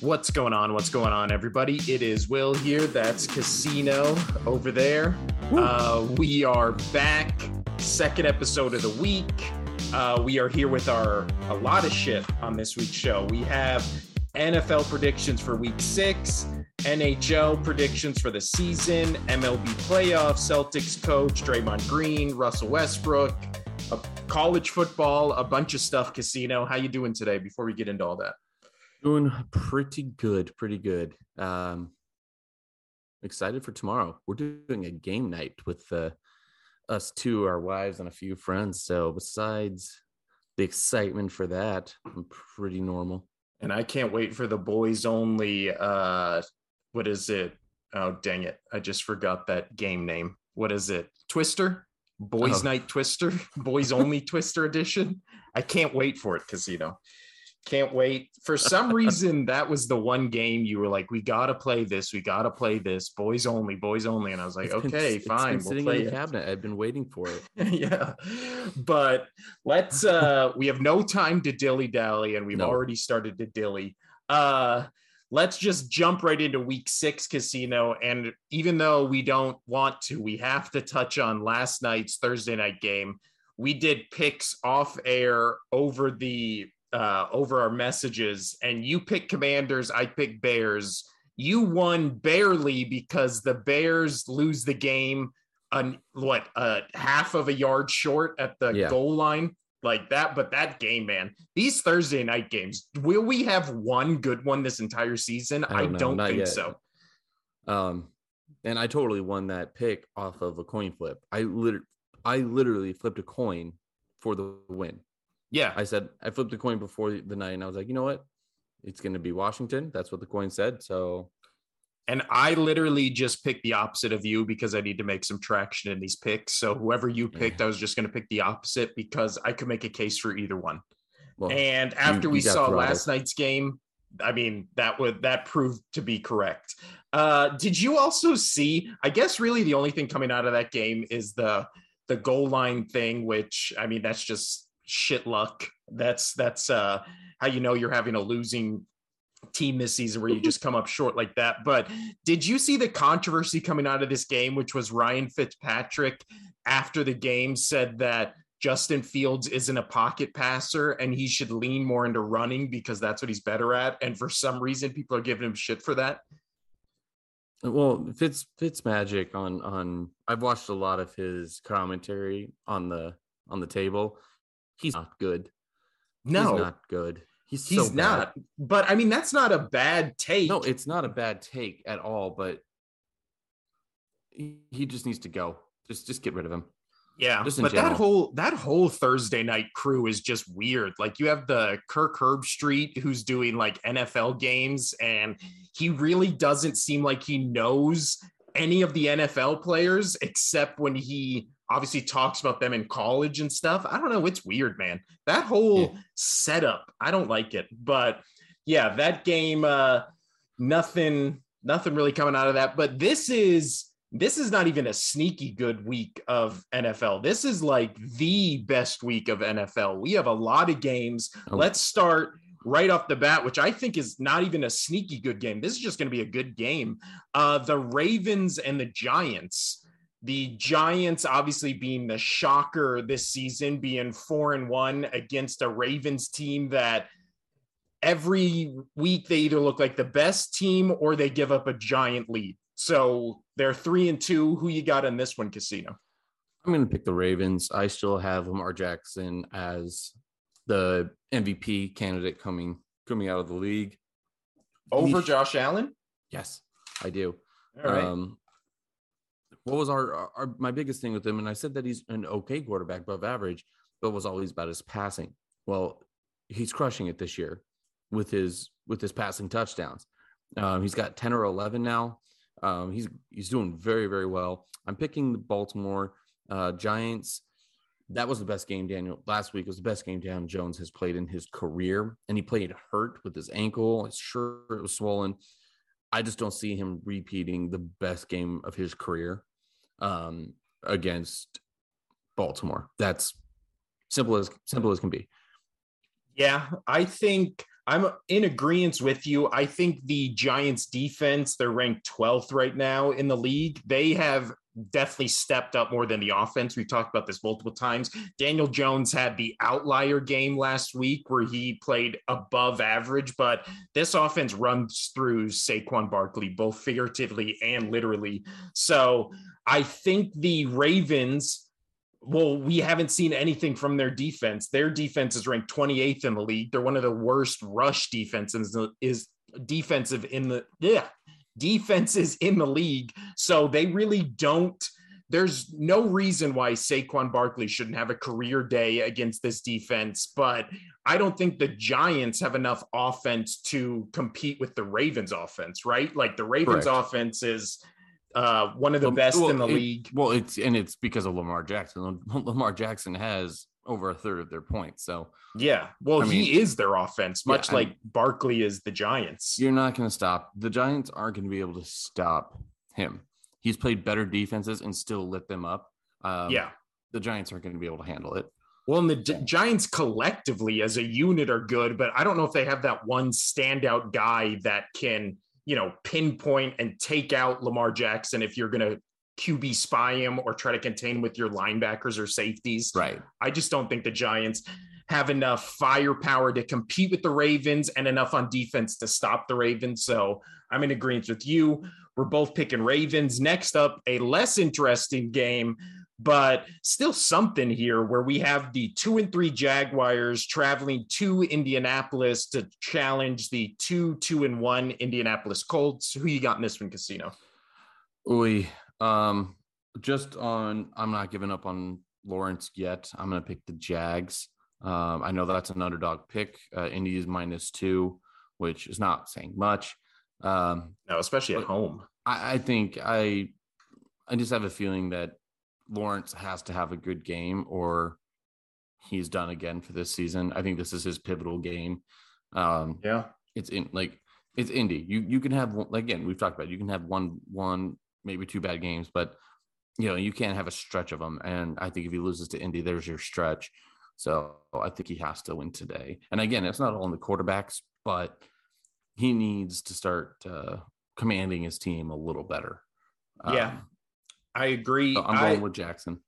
What's going on? What's going on, everybody? It is Will here. That's Casino over there. Uh, we are back. Second episode of the week. Uh, we are here with our a lot of shit on this week's show. We have NFL predictions for week six, NHL predictions for the season, MLB playoffs, Celtics coach Draymond Green, Russell Westbrook, a college football, a bunch of stuff. Casino, how you doing today? Before we get into all that, Doing pretty good, pretty good. Um, excited for tomorrow. We're doing a game night with uh, us two, our wives, and a few friends. So besides the excitement for that, I'm pretty normal. and I can't wait for the boys only. Uh, what is it? Oh, dang it! I just forgot that game name. What is it? Twister. Boys Oh. Night Twister, Boys Only Twister Edition. I can't wait for it, Casino. Can't wait. For some reason, that was the one game you were like, "We gotta play this. We gotta play this. Boys only. Boys only." And I was like, It's been- "Okay, it's fine, been we'll sitting play in the it." cabinet. I've been waiting for it. yeah, but let's. uh We have no time to dilly dally, and we've No. already started to dilly. Uh Let's just jump right into week six casino. And even though we don't want to, we have to touch on last night's Thursday night game. We did picks off air over the uh over our messages, and you pick commanders, I pick bears. You won barely because the Bears lose the game on what a half of a yard short at the Yeah. goal line like that but that game man these thursday night games will we have one good one this entire season i don't don't, know, not think yet. so Um, and I totally won that pick off of a coin flip. I literally, I literally flipped a coin for the win. Yeah I said I flipped the coin before the night, and I was like, you know what? It's going to be Washington. That's what the coin said. So and i literally just picked the opposite of you because i need to make some traction in these picks so whoever you picked i was just going to pick the opposite because i could make a case for either one well, and after you we saw last night's game i mean that would that proved to be correct uh did you also see i guess really the only thing coming out of that game is the the goal line thing which i mean that's just shit luck that's that's uh how you know you're having a losing team this season where you just come up short like that but did you see the controversy coming out of this game which was ryan fitzpatrick after the game said that Justin Fields isn't a pocket passer and he should lean more into running because that's what he's better at. And for some reason, people are giving him shit for that. well, Fitz Fitz magic on on. I've watched a lot of his commentary on the on the table. He's not good. No, he's not good. He's he's so bad. not. But I mean, that's not a bad take. No, it's not a bad take at all. But he, he just needs to go. Just just get rid of him. yeah, but that whole that whole Thursday night crew is just weird. Like you have the Kirk Herbstreit who's doing like NFL games, and he really doesn't seem like he knows any of the NFL players except when he obviously talks about them in college and stuff. I don't know. It's weird, man. That whole Yeah. setup, I don't like it. But yeah, that game, uh, nothing, nothing really coming out of that. But this is this is not even a sneaky good week of NFL. This is like the best week of NFL. We have a lot of games. Oh. Let's start right off the bat, which I think is not even a sneaky good game. This is just going to be a good game. Uh, the Ravens and the Giants. The Giants obviously being the shocker this season, being four and one against a Ravens team that every week they either look like the best team or they give up a giant lead. So they're three and two. Who you got in this one, Casino? I'm going to pick the Ravens. I still have Lamar Jackson as the MVP candidate coming coming out of the league. Over Josh Allen? Yes, I do. All right. Um, what was our, our, my biggest thing with him? And I said that he's an okay quarterback, above average, but was always about his passing. Well, he's crushing it this year with his with his passing touchdowns. Um, he's got ten or eleven now. Um, he's he's doing very very well. I'm picking the Baltimore uh, Giants. That was the best game Daniel last week was the best game Daniel Jones has played in his career, and he played hurt with his ankle. His shirt was swollen. I just don't see him repeating the best game of his career um, against Baltimore. That's simple as simple as can be. Yeah, I think I'm in agreement with you. I think the Giants defense, they're ranked 12th right now in the league. They have definitely stepped up more than the offense. We've talked about this multiple times. Daniel Jones had the outlier game last week where he played above average, but this offense runs through Saquon Barkley, both figuratively and literally. So I think the Ravens. Well, we haven't seen anything from their defense. Their defense is ranked 28th in the league. They're one of the worst rush defenses is defensive in the yeah defenses in the league. So they really don't. There's no reason why Saquon Barkley shouldn't have a career day against this defense, but I don't think the Giants have enough offense to compete with the Ravens offense, right? Like the Ravens Correct. offense is uh, one of the best well, in the it, league. Well, it's and it's because of Lamar Jackson. Lamar Jackson has over a third of their points. So yeah, well, I he is their offense, much yeah, like I Barkley is the Giants. You're not going to stop the Giants. Aren't going to be able to stop him. He's played better defenses and still lit them up. Um, yeah, the Giants aren't going to be able to handle it. Well, and the D- Giants collectively as a unit are good, but I don't know if they have that one standout guy that can, you know, pinpoint and take out Lamar Jackson if you're going to QB spy him or try to contain with your linebackers or safeties. Right. I just don't think the Giants have enough firepower to compete with the Ravens and enough on defense to stop the Ravens. So I'm in agreement with you. We're both picking Ravens. Next up, a less interesting game, but still something here where we have the two and three Jaguars traveling to Indianapolis to challenge the two, two and one Indianapolis Colts. Who you got in this one, Casino? Oi, um, just on, I'm not giving up on Lawrence yet. I'm going to pick the Jags. Um, I know that's an underdog pick. Uh, Indy is minus two, which is not saying much. Um, no, especially at home. I, I think I, I just have a feeling that Lawrence has to have a good game or he's done again for this season. I think this is his pivotal game. Um, yeah, it's in like it's Indy. You you can have again we've talked about it, you can have one one maybe two bad games, but you know, you can't have a stretch of them. And I think if he loses to Indy, there's your stretch. So I think he has to win today. And again, it's not all in the quarterbacks, but he needs to start uh, commanding his team a little better. Yeah, um, I agree. So I'm going I, with Jackson.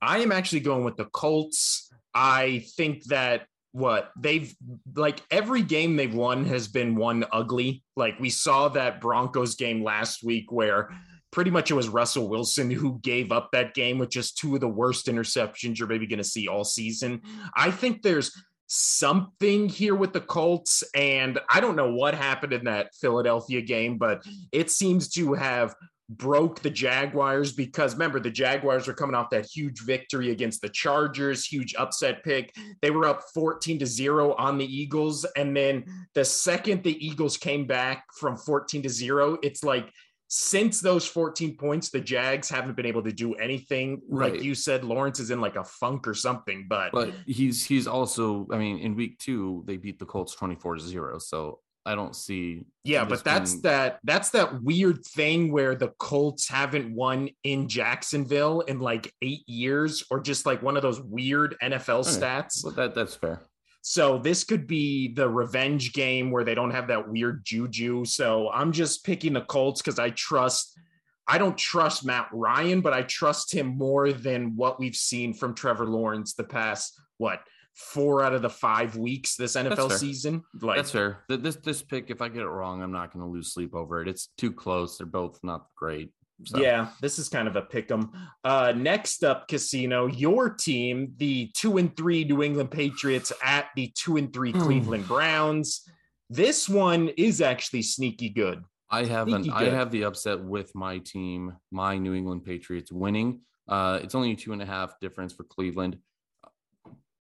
I am actually going with the Colts. I think that what they've like every game they've won has been one ugly. Like we saw that Broncos game last week where pretty much it was Russell Wilson who gave up that game with just two of the worst interceptions you're maybe going to see all season. I think there's something here with the Colts, and I don't know what happened in that Philadelphia game, but it seems to have broke the Jaguars because remember the Jaguars were coming off that huge victory against the Chargers, huge upset pick. They were up 14 to 0 on the Eagles and then the second the Eagles came back from 14 to 0, it's like since those 14 points, the Jags haven't been able to do anything. Right. Like you said, Lawrence is in like a funk or something, but but he's he's also, I mean, in week two, they beat the Colts 24-0. So I don't see Yeah, but that's being... that that's that weird thing where the Colts haven't won in Jacksonville in like eight years, or just like one of those weird NFL okay. stats. Well, that that's fair. So this could be the revenge game where they don't have that weird juju. So I'm just picking the Colts because I trust. I don't trust Matt Ryan, but I trust him more than what we've seen from Trevor Lawrence the past what four out of the five weeks this NFL season. Like that's fair. This this pick, if I get it wrong, I'm not going to lose sleep over it. It's too close. They're both not great. So. Yeah, this is kind of a pick 'em. Uh, next up, Casino, your team, the two and three New England Patriots at the two and three hmm. Cleveland Browns. This one is actually sneaky good. I have an, I have the upset with my team, my New England Patriots winning. Uh, it's only a two and a half difference for Cleveland.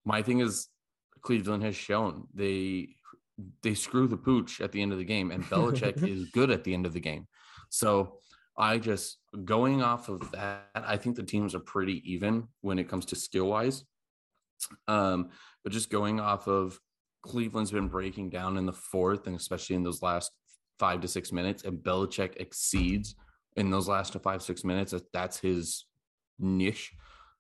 My thing is, Cleveland has shown they they screw the pooch at the end of the game, and Belichick is good at the end of the game. So I just going off of that, I think the teams are pretty even when it comes to skill wise. Um, but just going off of Cleveland's been breaking down in the fourth, and especially in those last five to six minutes, and Belichick exceeds in those last five six minutes. That's his niche.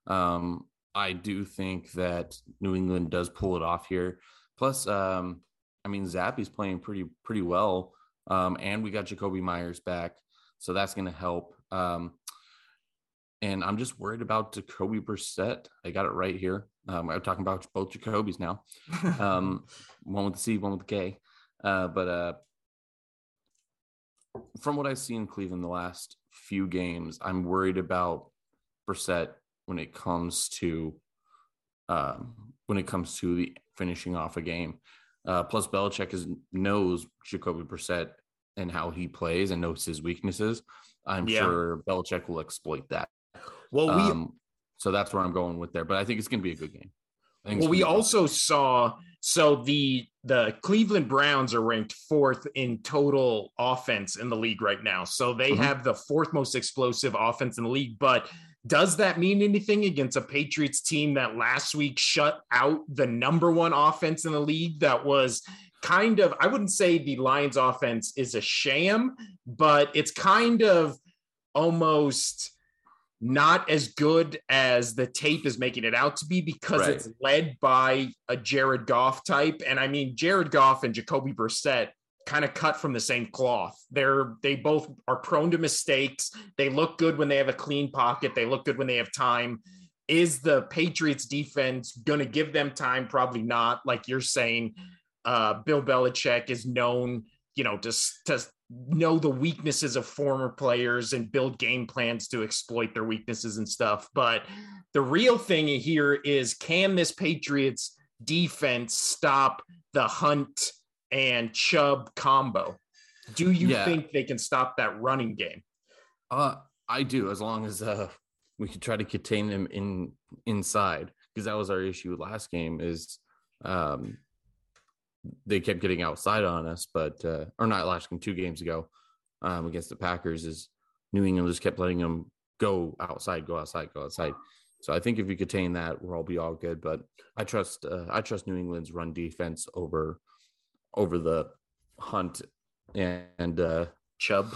Um, I do think that New England does pull it off here. Plus, um, I mean, Zappe's playing pretty pretty well, um, and we got Jakobi Meyers back, so that's going to help. Um, and I'm just worried about Jacoby Brissett. I got it right here. Um, I'm talking about both Jacobys now. Um, one with the C, one with the K. Uh, but uh, from what I've seen in Cleveland the last few games, I'm worried about Brissett when it comes to um, when it comes to the finishing off a game. Uh, plus, Belichick is, knows Jacoby Brissett and how he plays and knows his weaknesses. I'm yeah. sure Belichick will exploit that. Well, we um, so that's where I'm going with there. But I think it's going to be a good game. Well, we also saw so the the Cleveland Browns are ranked fourth in total offense in the league right now. So they mm-hmm. have the fourth most explosive offense in the league. But does that mean anything against a Patriots team that last week shut out the number one offense in the league? That was kind of I wouldn't say the Lions offense is a sham, but it's kind of almost not as good as the tape is making it out to be because right. it's led by a Jared Goff type. And I mean, Jared Goff and Jacoby Brissett kind of cut from the same cloth. They're they both are prone to mistakes. They look good when they have a clean pocket. They look good when they have time. Is the Patriots defense going to give them time? Probably not. Like you're saying, uh, Bill Belichick is known, you know, to, to know the weaknesses of former players and build game plans to exploit their weaknesses and stuff. But the real thing here is can this Patriots defense stop the Hunt and Chubb combo? Do you yeah. think they can stop that running game? Uh, I do, as long as uh, we can try to contain them in inside, because that was our issue last game. Is um, they kept getting outside on us, but uh, or not last game, two games ago um, against the Packers is New England just kept letting them go outside, go outside, go outside. So I think if we contain that, we'll all be all good. But I trust uh, I trust New England's run defense over over the Hunt and uh, Chubb.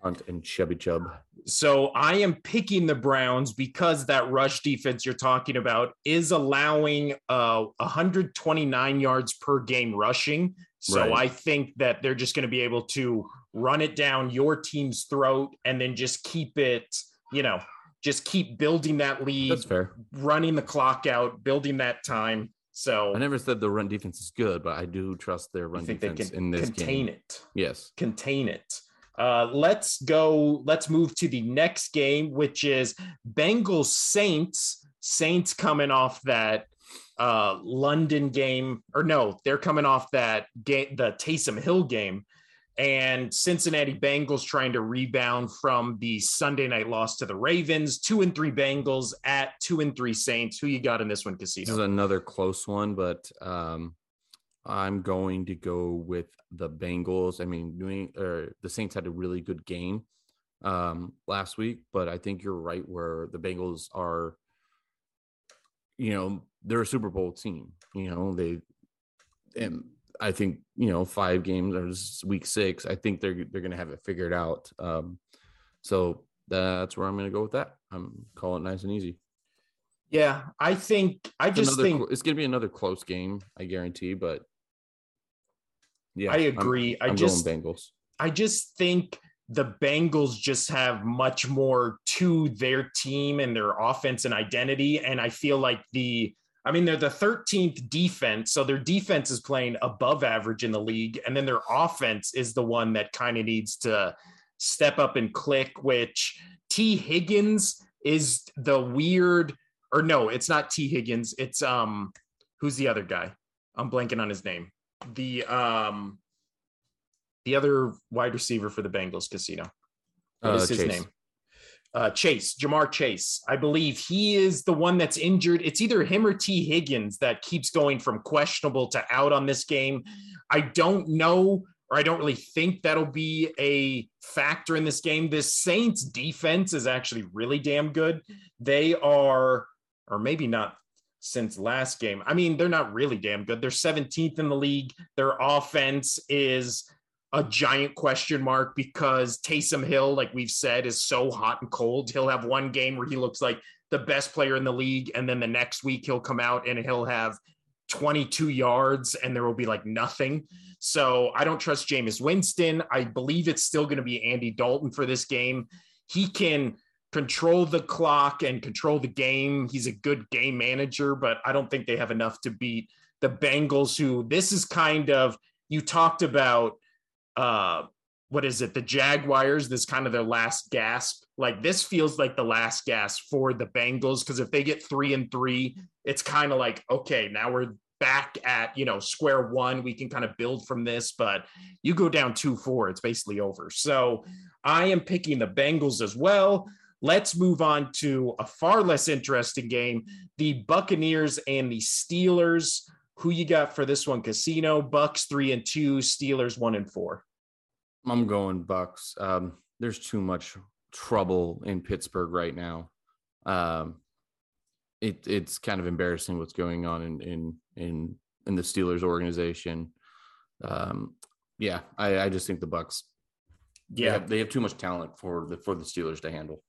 Hunt and Chubby Chubb. So I am picking the Browns because that rush defense you're talking about is allowing uh, 129 yards per game rushing. So right. I think that they're just going to be able to run it down your team's throat and then just keep it, you know, just keep building that lead. That's fair. Running the clock out, building that time. So I never said the run defense is good, but I do trust their run defense in this contain game. Contain it. Yes, contain it. Uh, let's go. Let's move to the next game, which is Bengals Saints. Saints coming off that uh, London game, or no, they're coming off that game, the Taysom Hill game, and Cincinnati Bengals trying to rebound from the Sunday night loss to the Ravens. Two and three Bengals at two and three Saints. Who you got in this one, Casino? This is another close one, but um, I'm going to go with the Bengals. I mean, doing or the Saints had a really good game um, last week, but I think you're right where the Bengals are. You know, they're a Super Bowl team. You know, they and I think you know five games or week six. I think they're they're going to have it figured out. Um, so that's where I'm going to go with that. I'm calling it nice and easy. Yeah, I think I just another, think it's going to be another close game. I guarantee, but yeah, I agree. I'm, I'm I just Bengals. I just think the Bengals just have much more to their team and their offense and identity. And I feel like the I mean, they're the 13th defense. So their defense is playing above average in the league. And then their offense is the one that kind of needs to step up and click, which Tee Higgins is the weird, or no, it's not Tee Higgins. It's, um, who's the other guy? I'm blanking on his name the um the other wide receiver for the Bengals casino. What uh, is his Chase. name? Uh, Chase, Ja'Marr Chase. I believe he is the one that's injured. It's either him or Tee Higgins that keeps going from questionable to out on this game. I don't know, or I don't really think that'll be a factor in this game. This Saints defense is actually really damn good. They are, or maybe not since last game. I mean, they're not really damn good. They're 17th in the league. Their offense is a giant question mark because Taysom Hill, like we've said, is so hot and cold. He'll have one game where he looks like the best player in the league, and then the next week he'll come out and he'll have 22 yards and there will be like nothing. So I don't trust Jameis Winston. I believe it's still going to be Andy Dalton for this game. He can control the clock and control the game. He's a good game manager, but I don't think they have enough to beat the Bengals, who this is kind of, you talked about, uh, what is it, the Jaguars, this kind of their last gasp. Like this feels like the last gasp for the Bengals because if they get three and three, it's kind of like, okay, now we're back at you know square one we can kind of build from this but you go down 2-4 it's basically over so i am picking the bengals as well let's move on to a far less interesting game the buccaneers and the steelers who you got for this one casino bucks three and two steelers one and four i'm going bucks um, there's too much trouble in pittsburgh right now um, it, it's kind of embarrassing what's going on in in in in the Steelers organization. Um, yeah, I, I just think the Bucks. Yeah, they have, they have too much talent for the for the Steelers to handle.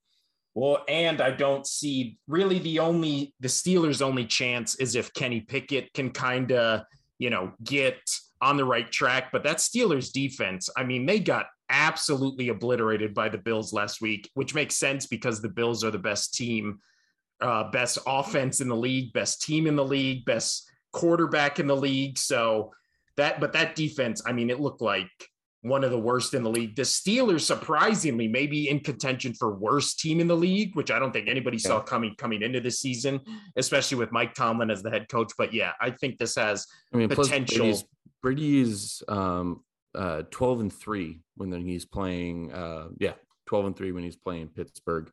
Well, and I don't see really the only the Steelers' only chance is if Kenny Pickett can kind of you know get on the right track. But that Steelers defense, I mean, they got absolutely obliterated by the Bills last week, which makes sense because the Bills are the best team uh, best offense in the league, best team in the league, best quarterback in the league. So that, but that defense, I mean, it looked like one of the worst in the league. The Steelers, surprisingly, maybe in contention for worst team in the league, which I don't think anybody yeah. saw coming coming into the season, especially with Mike Tomlin as the head coach. But yeah, I think this has I mean, potential. Brady's, um, uh, twelve and three when he's playing. Uh, yeah, twelve and three when he's playing Pittsburgh.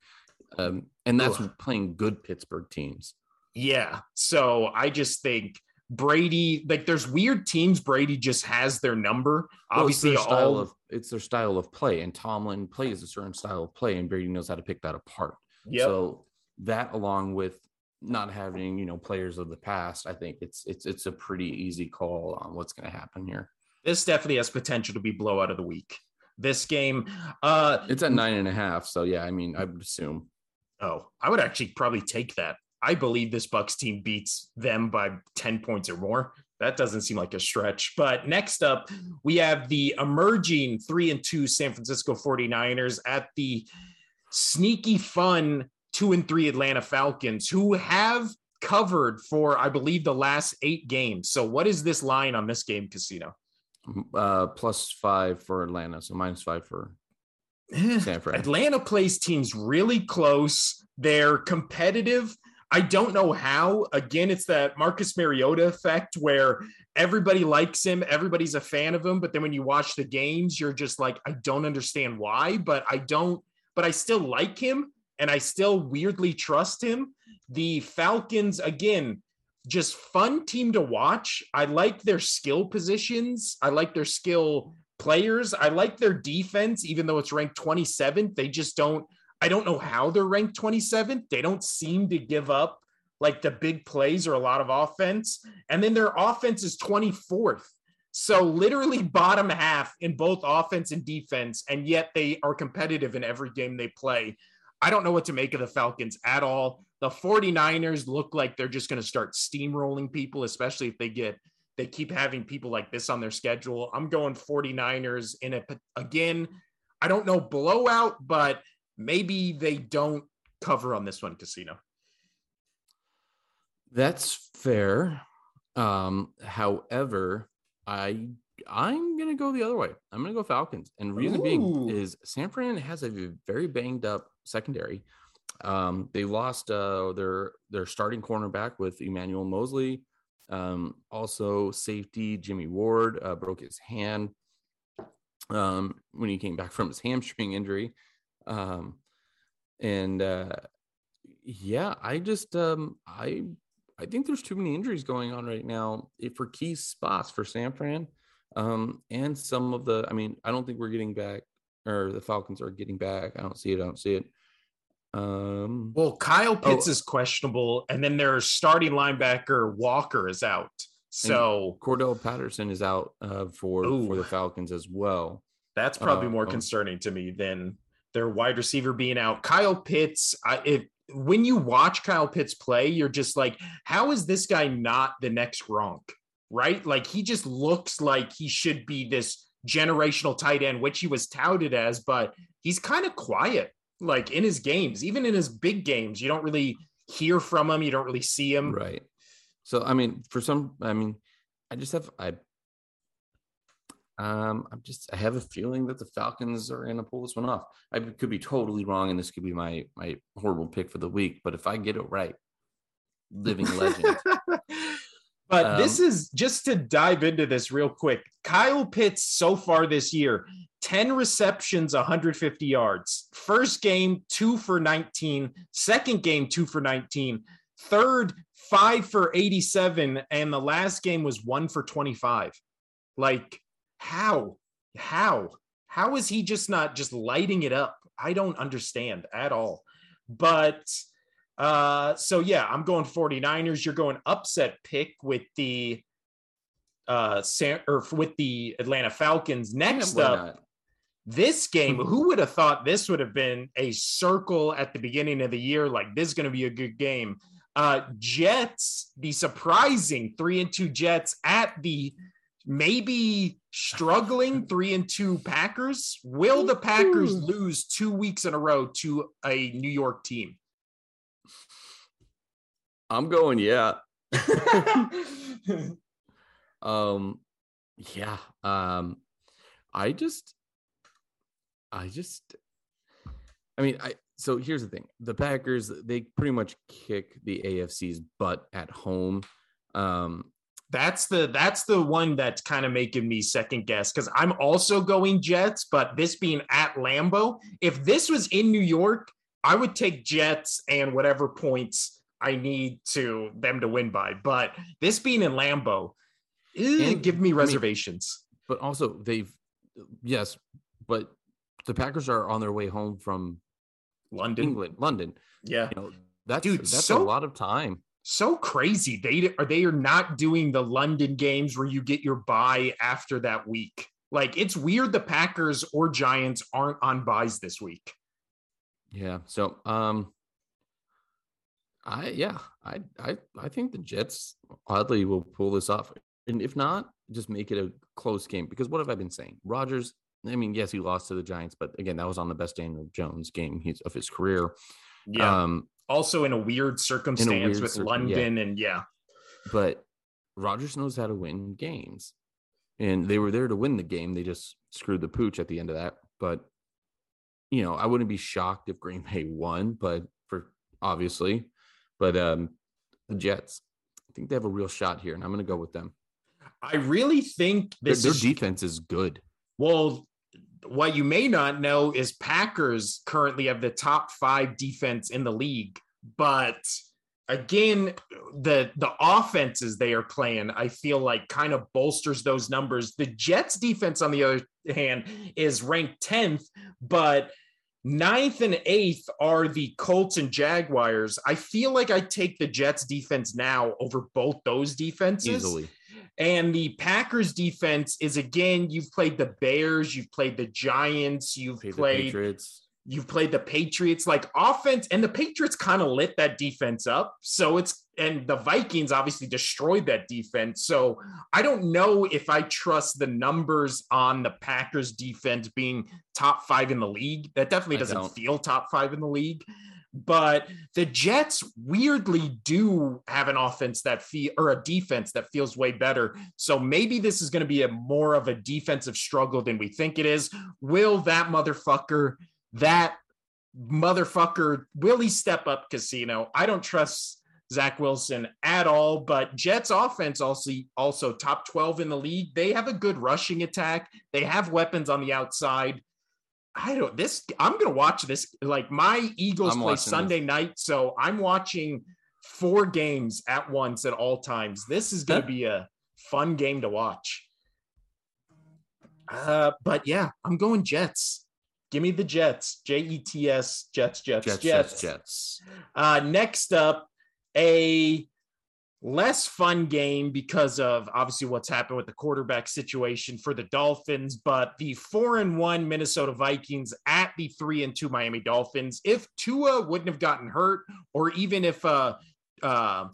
Um, and that's Ugh. playing good Pittsburgh teams. Yeah. So I just think Brady, like there's weird teams. Brady just has their number. Well, Obviously, it's their all of it's their style of play, and Tomlin plays a certain style of play, and Brady knows how to pick that apart. Yep. So that, along with not having you know players of the past, I think it's it's it's a pretty easy call on what's going to happen here. This definitely has potential to be blowout of the week. This game, uh, it's at nine and a half. So yeah, I mean, I would assume Oh, I would actually probably take that. I believe this Bucks team beats them by 10 points or more. That doesn't seem like a stretch. But next up, we have the emerging 3 and 2 San Francisco 49ers at the sneaky fun 2 and 3 Atlanta Falcons who have covered for I believe the last 8 games. So what is this line on this game casino? Uh plus 5 for Atlanta, so minus 5 for San Fran. Atlanta plays teams really close. They're competitive. I don't know how. Again, it's that Marcus Mariota effect where everybody likes him, everybody's a fan of him, but then when you watch the games, you're just like, I don't understand why, but I don't, but I still like him and I still weirdly trust him. The Falcons, again, just fun team to watch. I like their skill positions. I like their skill players. I like their defense, even though it's ranked 27th. They just don't, I don't know how they're ranked 27th. They don't seem to give up like the big plays or a lot of offense. And then their offense is 24th. So literally bottom half in both offense and defense. And yet they are competitive in every game they play. I don't know what to make of the Falcons at all. The 49ers look like they're just going to start steamrolling people, especially if they get they keep having people like this on their schedule. I'm going 49ers in a again, I don't know blowout, but maybe they don't cover on this one casino. That's fair. Um, however, I I'm gonna go the other way. I'm gonna go Falcons, and reason Ooh. being is San Fran has a very banged up secondary. Um, they lost uh, their their starting cornerback with Emmanuel Moseley. Um, also, safety Jimmy Ward uh, broke his hand um, when he came back from his hamstring injury. Um, and uh, yeah, I just um, I I think there's too many injuries going on right now eh, for key spots for San Fran. Um, and some of the, I mean, I don't think we're getting back, or the Falcons are getting back. I don't see it. I don't see it. Um, well, Kyle Pitts oh, is questionable, and then their starting linebacker Walker is out. So Cordarrelle Patterson is out uh, for ooh, for the Falcons as well. That's probably uh, more um, concerning to me than their wide receiver being out. Kyle Pitts, I, if when you watch Kyle Pitts play, you're just like, how is this guy not the next Gronk? Right? Like he just looks like he should be this generational tight end, which he was touted as, but he's kind of quiet, like in his games, even in his big games. You don't really hear from him, you don't really see him. Right. So I mean, for some, I mean, I just have I um, I'm just I have a feeling that the Falcons are going to pull this one off. I could be totally wrong, and this could be my my horrible pick for the week. But if I get it right, living legend. but um, this is just to dive into this real quick. Kyle Pitts so far this year, 10 receptions, 150 yards. First game, two for 19. Second game, two for 19. Third, five for 87. And the last game was one for 25. Like, how? How? How is he just not just lighting it up? I don't understand at all. But uh so yeah, I'm going 49ers. You're going upset pick with the uh San, or with the Atlanta Falcons. Next up, not? this game, who would have thought this would have been a circle at the beginning of the year? Like this is going to be a good game. Uh Jets, the surprising three and two Jets at the maybe struggling three and two Packers. Will the Packers lose two weeks in a row to a New York team? I'm going, yeah. um, yeah. Um, I just, I just, I mean, I, so here's the thing the Packers, they pretty much kick the AFC's butt at home. Um, that's the that's the one that's kind of making me second guess because I'm also going Jets, but this being at Lambeau, if this was in New York, I would take Jets and whatever points I need to them to win by. But this being in Lambeau, eh, and, give me reservations. I mean, but also they've yes, but the Packers are on their way home from London, England, London. Yeah, you know, that's Dude, that's so, a lot of time so crazy. They are they are not doing the London games where you get your buy after that week. Like it's weird the Packers or Giants aren't on buys this week. Yeah. So um I yeah, I I I think the Jets oddly will pull this off. And if not, just make it a close game. Because what have I been saying? Rodgers, I mean, yes, he lost to the Giants, but again, that was on the best Daniel Jones game of his career. Yeah. Um, also in a weird circumstance a weird with cir- London yeah. and yeah. But Rodgers knows how to win games. And they were there to win the game. They just screwed the pooch at the end of that. But you know, I wouldn't be shocked if Green Bay won, but for obviously. But um the Jets, I think they have a real shot here, and I'm gonna go with them. I really think this their, their is, defense is good. Well, what you may not know is Packers currently have the top five defense in the league, but again, the the offenses they are playing, I feel like kind of bolsters those numbers. The Jets defense, on the other hand, is ranked 10th, but ninth and eighth are the Colts and Jaguars. I feel like I take the Jets defense now over both those defenses. Easily. And the Packers defense is again, you've played the Bears, you've played the Giants, you've played, played Patriots. You've played the Patriots, like offense, and the Patriots kind of lit that defense up. So it's and the Vikings obviously destroyed that defense. So I don't know if I trust the numbers on the Packers defense being top five in the league. That definitely doesn't feel top five in the league but the Jets weirdly do have an offense that feel or a defense that feels way better. So maybe this is going to be a more of a defensive struggle than we think it is. Will that motherfucker, that motherfucker, will he step up casino? I don't trust Zach Wilson at all, but Jets offense also also top 12 in the league. They have a good rushing attack. They have weapons on the outside. I don't this I'm gonna watch this like my Eagles I'm play Sunday this. night, so I'm watching four games at once at all times. This is gonna be a fun game to watch. Uh, but yeah, I'm going Jets. Give me the Jets. J E T S Jets Jets Jets Jets. Jets. Uh, next up, a less fun game because of obviously what's happened with the quarterback situation for the Dolphins, but the four and one Minnesota Vikings at the three and two Miami Dolphins. If Tua wouldn't have gotten hurt, or even if uh uh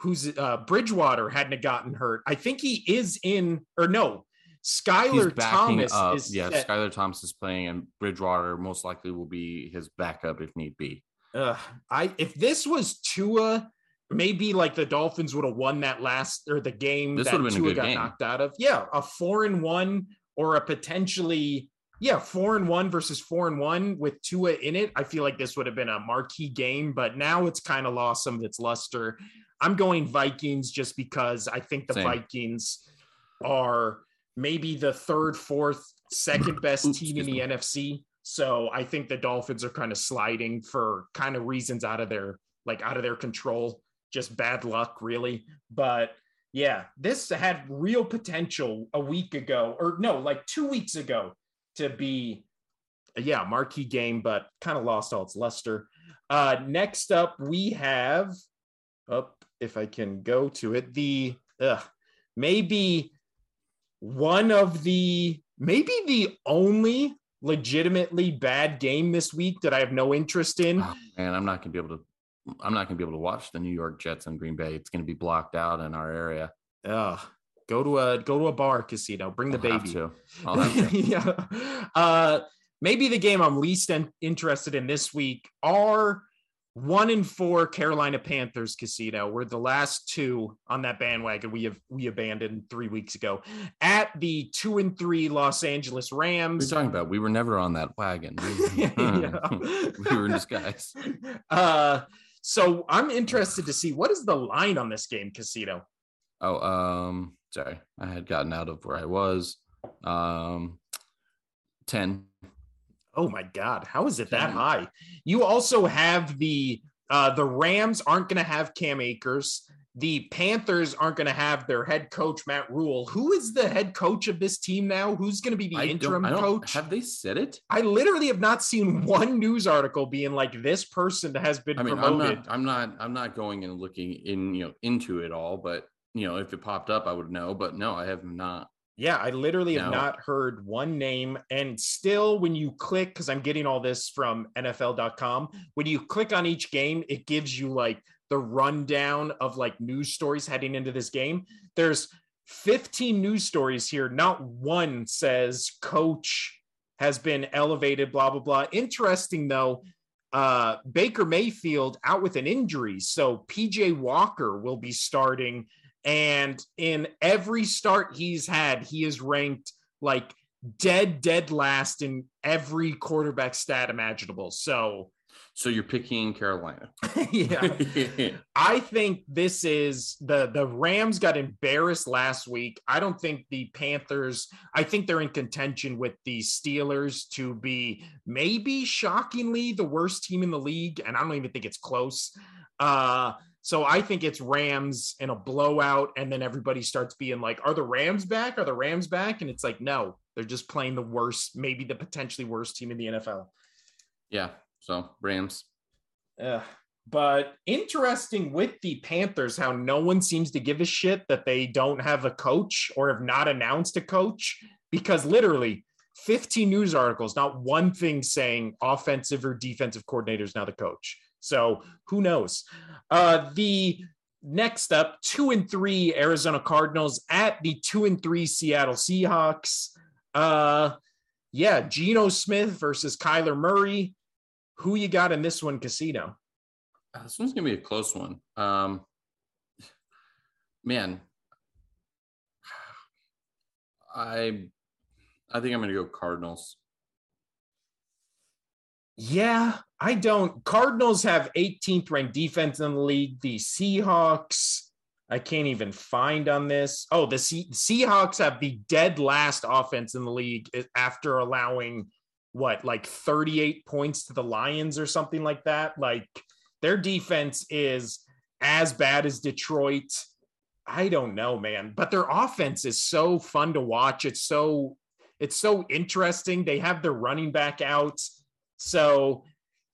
who's uh Bridgewater hadn't gotten hurt, I think he is in or no. Skylar Thompson up. is yeah. Skylar Thompson is playing, and Bridgewater most likely will be his backup if need be. Uh, I if this was Tua maybe like the Dolphins would have won that last or the game this that Tua got game. knocked out of. Yeah, a four and one or a potentially yeah four and one versus four and one with Tua in it. I feel like this would have been a marquee game, but now it's kind of lost some of its luster. I'm going Vikings just because I think the Same. Vikings are maybe the third, fourth, second best Oops, team in the excuse NFC. So I think the Dolphins are kind of sliding for kind of reasons out of their like out of their control just bad luck, really. But yeah, this had real potential a week ago, or no, like two weeks ago to be, yeah, marquee game, but kind of lost all its luster. Uh, next up, we have, up oh, if I can go to it, the uh, maybe one of the, maybe the only legitimately bad game this week that I have no interest in. Oh, man, I'm not gonna be able to I'm not going to be able to watch the New York Jets and Green Bay. It's going to be blocked out in our area. Ugh. Go to a go to a bar casino. Bring the I'll baby. I'll have to. yeah. Uh, maybe the game I'm least in- interested in this week are one and four Carolina Panthers casino. We're the last two on that bandwagon we have we abandoned three weeks ago. At the two and three Los Angeles What are Rams. talking about? We were never on that wagon. Yeah. we were in disguise. Uh, so I'm interested to see what is the line on this game, Casino. Oh, um, sorry. I had gotten out of where I was. Um, 10. Oh my God, how is it that high? You also have the uh, the Rams aren't going to have Cam Akers. The Panthers aren't going to have their head coach Matt Rhule. Who is the head coach of this team now? Who's going to be the I interim don't, I don't, coach? Have they said it? I literally have not seen one news article being like this person has been I mean, I'm promoted. not, I'm not, I'm not going and looking in, you know, into it all, but you know, if it popped up, I would know, but no, I have not. Yeah, I literally have not heard one name. And still, when you click, because I'm getting all this from NFL.com, when you click on each game, it gives you like the rundown of like news stories heading into this game. There's 15 news stories here. Not one says coach has been elevated, blah, blah, blah. Interesting though, uh, Baker Mayfield out with an injury. So PJ Walker will be starting. And in every start he's had, he is ranked like dead, dead last in every quarterback stat imaginable. So, So you're picking Carolina. yeah, I think this is the the Rams got embarrassed last week. I don't think the Panthers. I think they're in contention with the Steelers to be maybe shockingly the worst team in the league, and I don't even think it's close. Uh, so I think it's Rams in a blowout, and then everybody starts being like, "Are the Rams back? Are the Rams back?" And it's like, no, they're just playing the worst, maybe the potentially worst team in the NFL. yeah. So Rams. Yeah. but interesting with the Panthers, how no one seems to give a shit that they don't have a coach or have not announced a coach because literally 15 news articles, not one thing saying offensive or defensive coordinator is now the coach. So who knows? Uh, the next up, two and three Arizona Cardinals at the two and three Seattle Seahawks. Uh, yeah, Geno Smith versus Kyler Murray. Who you got in this one, Casino? Uh, This one's gonna be a close one. Um, man, I, I think I'm gonna go Cardinals. Yeah, I don't. Cardinals have 18th ranked defense in the league. The Seahawks, I can't even find on this. Oh, the Se- Seahawks have the dead last offense in the league after allowing what, like 38 points to the Lions or something like that. Like their defense is as bad as Detroit. I don't know, man, but their offense is so fun to watch. It's so it's so interesting. They have their running back out. So,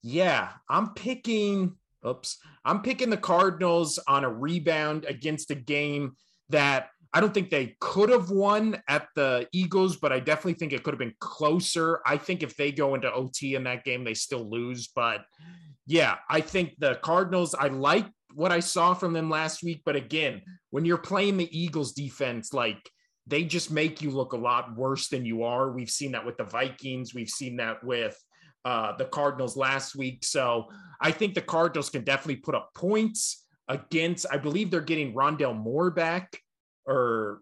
yeah, I'm picking Oops. I'm picking the Cardinals on a rebound against a game that I don't think they could have won at the Eagles, but I definitely think it could have been closer. I think if they go into OT in that game, they still lose. But yeah, I think the Cardinals, I like what I saw from them last week. But again, when you're playing the Eagles defense, like they just make you look a lot worse than you are. We've seen that with the Vikings. We've seen that with uh, the Cardinals last week. So I think the Cardinals can definitely put up points against, I believe they're getting Rondale Moore back, or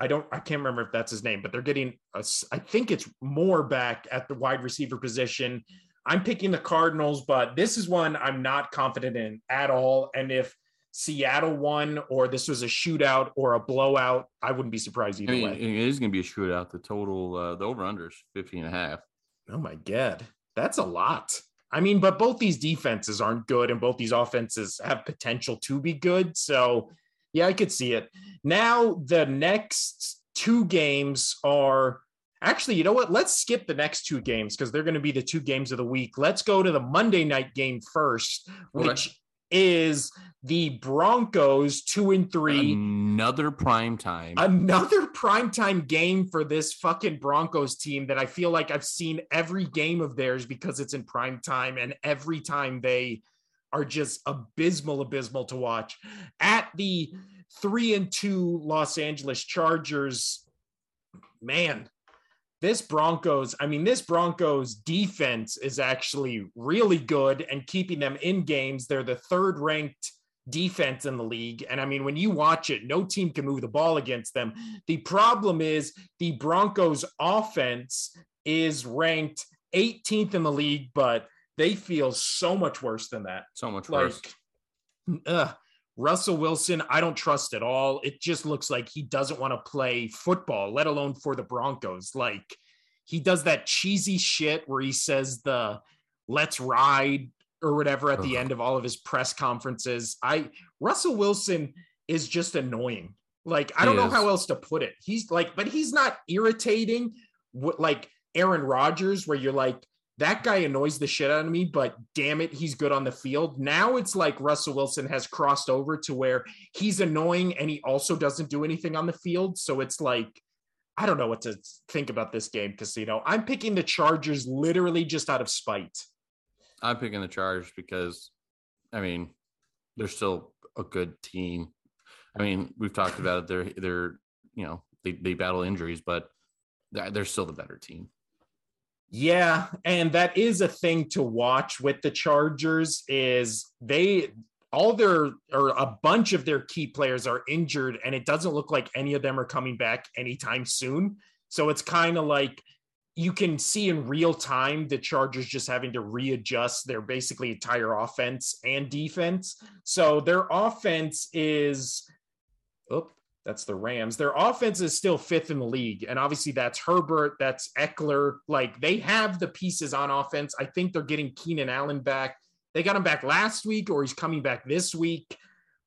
I don't, I can't remember if that's his name, but they're getting, a, I think it's more back at the wide receiver position. I'm picking the Cardinals, but this is one I'm not confident in at all. And if Seattle won or this was a shootout or a blowout, I wouldn't be surprised either I mean, way. It is going to be a shootout. The total, uh, the over unders 15 and a half. Oh my God. That's a lot. I mean, but both these defenses aren't good and both these offenses have potential to be good. So, yeah, I could see it. Now, the next two games are actually, you know what? Let's skip the next two games because they're going to be the two games of the week. Let's go to the Monday night game first, which is the Broncos two and three. Another prime time. Another prime time game for this fucking Broncos team that I feel like I've seen every game of theirs because it's in prime time, and every time they are just abysmal, abysmal to watch. At the three and two Los Angeles Chargers, man, this Broncos, I mean, this Broncos defense is actually really good and keeping them in games. They're the third ranked defense in the league. And I mean, when you watch it, no team can move the ball against them. The problem is the Broncos offense is ranked 18th in the league, but they feel so much worse than that. So much worse. Like, Russell Wilson, I don't trust at all. It just looks like he doesn't want to play football, let alone for the Broncos. Like he does that cheesy shit where he says the let's ride or whatever at the end of all of his press conferences. I Russell Wilson is just annoying. Like I don't know how else to put it. He's like, but he's not irritating like Aaron Rodgers, where you're like, that guy annoys the shit out of me, but damn it, he's good on the field. Now it's like Russell Wilson has crossed over to where he's annoying and he also doesn't do anything on the field. So it's like, I don't know what to think about this game, Casino. I'm picking the Chargers literally just out of spite. I'm picking the Chargers because, I mean, they're still a good team. I mean, we've talked about it. They're, they're, you know, they, they battle injuries, but they're still the better team. Yeah, and that is a thing to watch with the Chargers is they all their or a bunch of their key players are injured and it doesn't look like any of them are coming back anytime soon. So it's kind of like you can see in real time the Chargers just having to readjust their basically entire offense and defense. So their offense is oh, that's the Rams. Their offense is still fifth in the league. And obviously, that's Herbert, that's Ekeler. Like they have the pieces on offense. I think they're getting Keenan Allen back. They got him back last week, or he's coming back this week.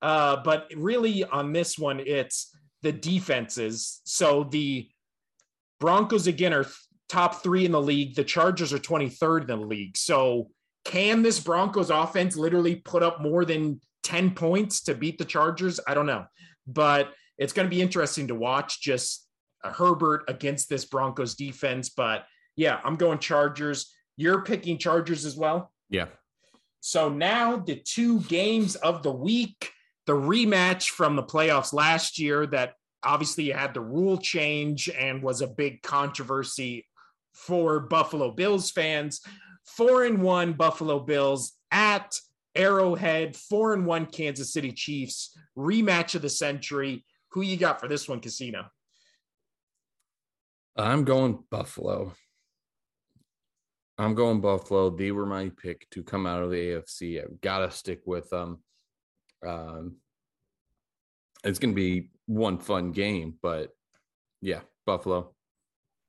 Uh, but really, on this one, it's the defenses. So the Broncos, again, are top three in the league. The Chargers are 23rd in the league. So can this Broncos offense literally put up more than 10 points to beat the Chargers? I don't know. But it's going to be interesting to watch just uh, Herbert against this Broncos defense. But yeah, I'm going Chargers. You're picking Chargers as well? Yeah. So now the two games of the week, the rematch from the playoffs last year that obviously had the rule change and was a big controversy for Buffalo Bills fans. Four and one Buffalo Bills at Arrowhead, four and one Kansas City Chiefs, rematch of the century. Who you got for this one, Casino? I'm going Buffalo. I'm going Buffalo. They were my pick to come out of the AFC. I've got to stick with them. Um, it's going to be one fun game, but yeah, Buffalo.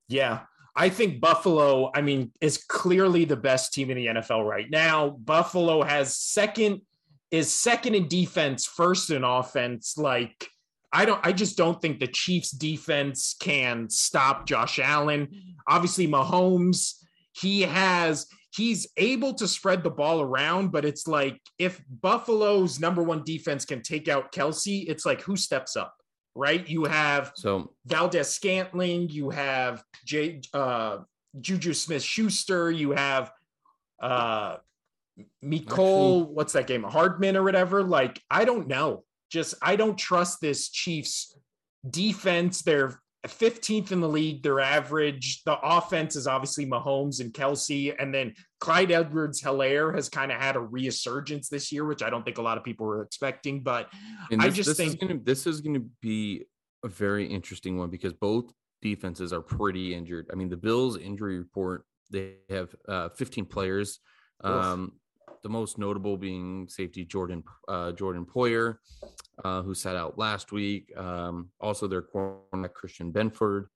Yeah, I think Buffalo, I mean, is clearly the best team in the NFL right now. Buffalo has second, is second in defense, first in offense. Like, I don't I just don't think the Chiefs defense can stop Josh Allen. Obviously Mahomes, he has he's able to spread the ball around, but it's like if Buffalo's number one defense can take out Kelce, it's like who steps up, right? You have So Valdes-Scantling, you have J, uh, Juju Smith Schuster, you have uh, Mecole, what's that game? Hardman or whatever. Like, I don't know. Just, I don't trust this Chiefs defense. They're 15th in the league. They're average. The offense is obviously Mahomes and Kelce. And then Clyde Edwards Helaire has kind of had a resurgence this year, which I don't think a lot of people were expecting. But And I this, just this think- is gonna this is gonna be a very interesting one because both defenses are pretty injured. I mean, the Bills injury report they have uh, 15 players. Um, the most notable being safety Jordan uh, Jordan Poyer, uh, who sat out last week. Um, also, their cornerback Christian Benford,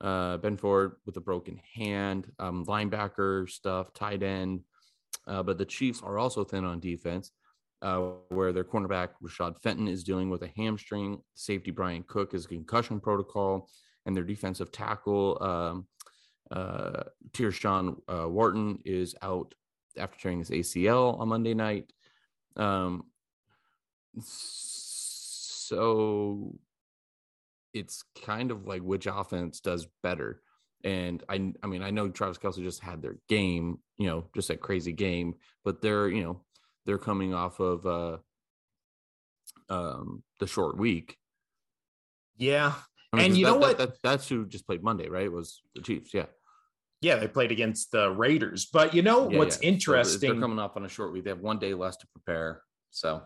uh, Benford with a broken hand, um, linebacker stuff, tight end. Uh, but the Chiefs are also thin on defense uh, where their cornerback Rashad Fenton is dealing with a hamstring. Safety Bryan Cook is concussion protocol, and their defensive tackle um, uh, uh, Wharton is out after tearing his ACL on Monday night. Um, so it's kind of like which offense does better. And I, I mean, I know Travis Kelce just had their game, you know, just a crazy game, but they're, you know, they're coming off of uh um the short week. yeah, I mean, And you that- know what? that- that's who just played Monday, right? It Was the Chiefs? Yeah. Yeah, they played against the Raiders. But you know Yeah, what's yeah. Interesting? they're coming off on a short week. They have one day less to prepare. So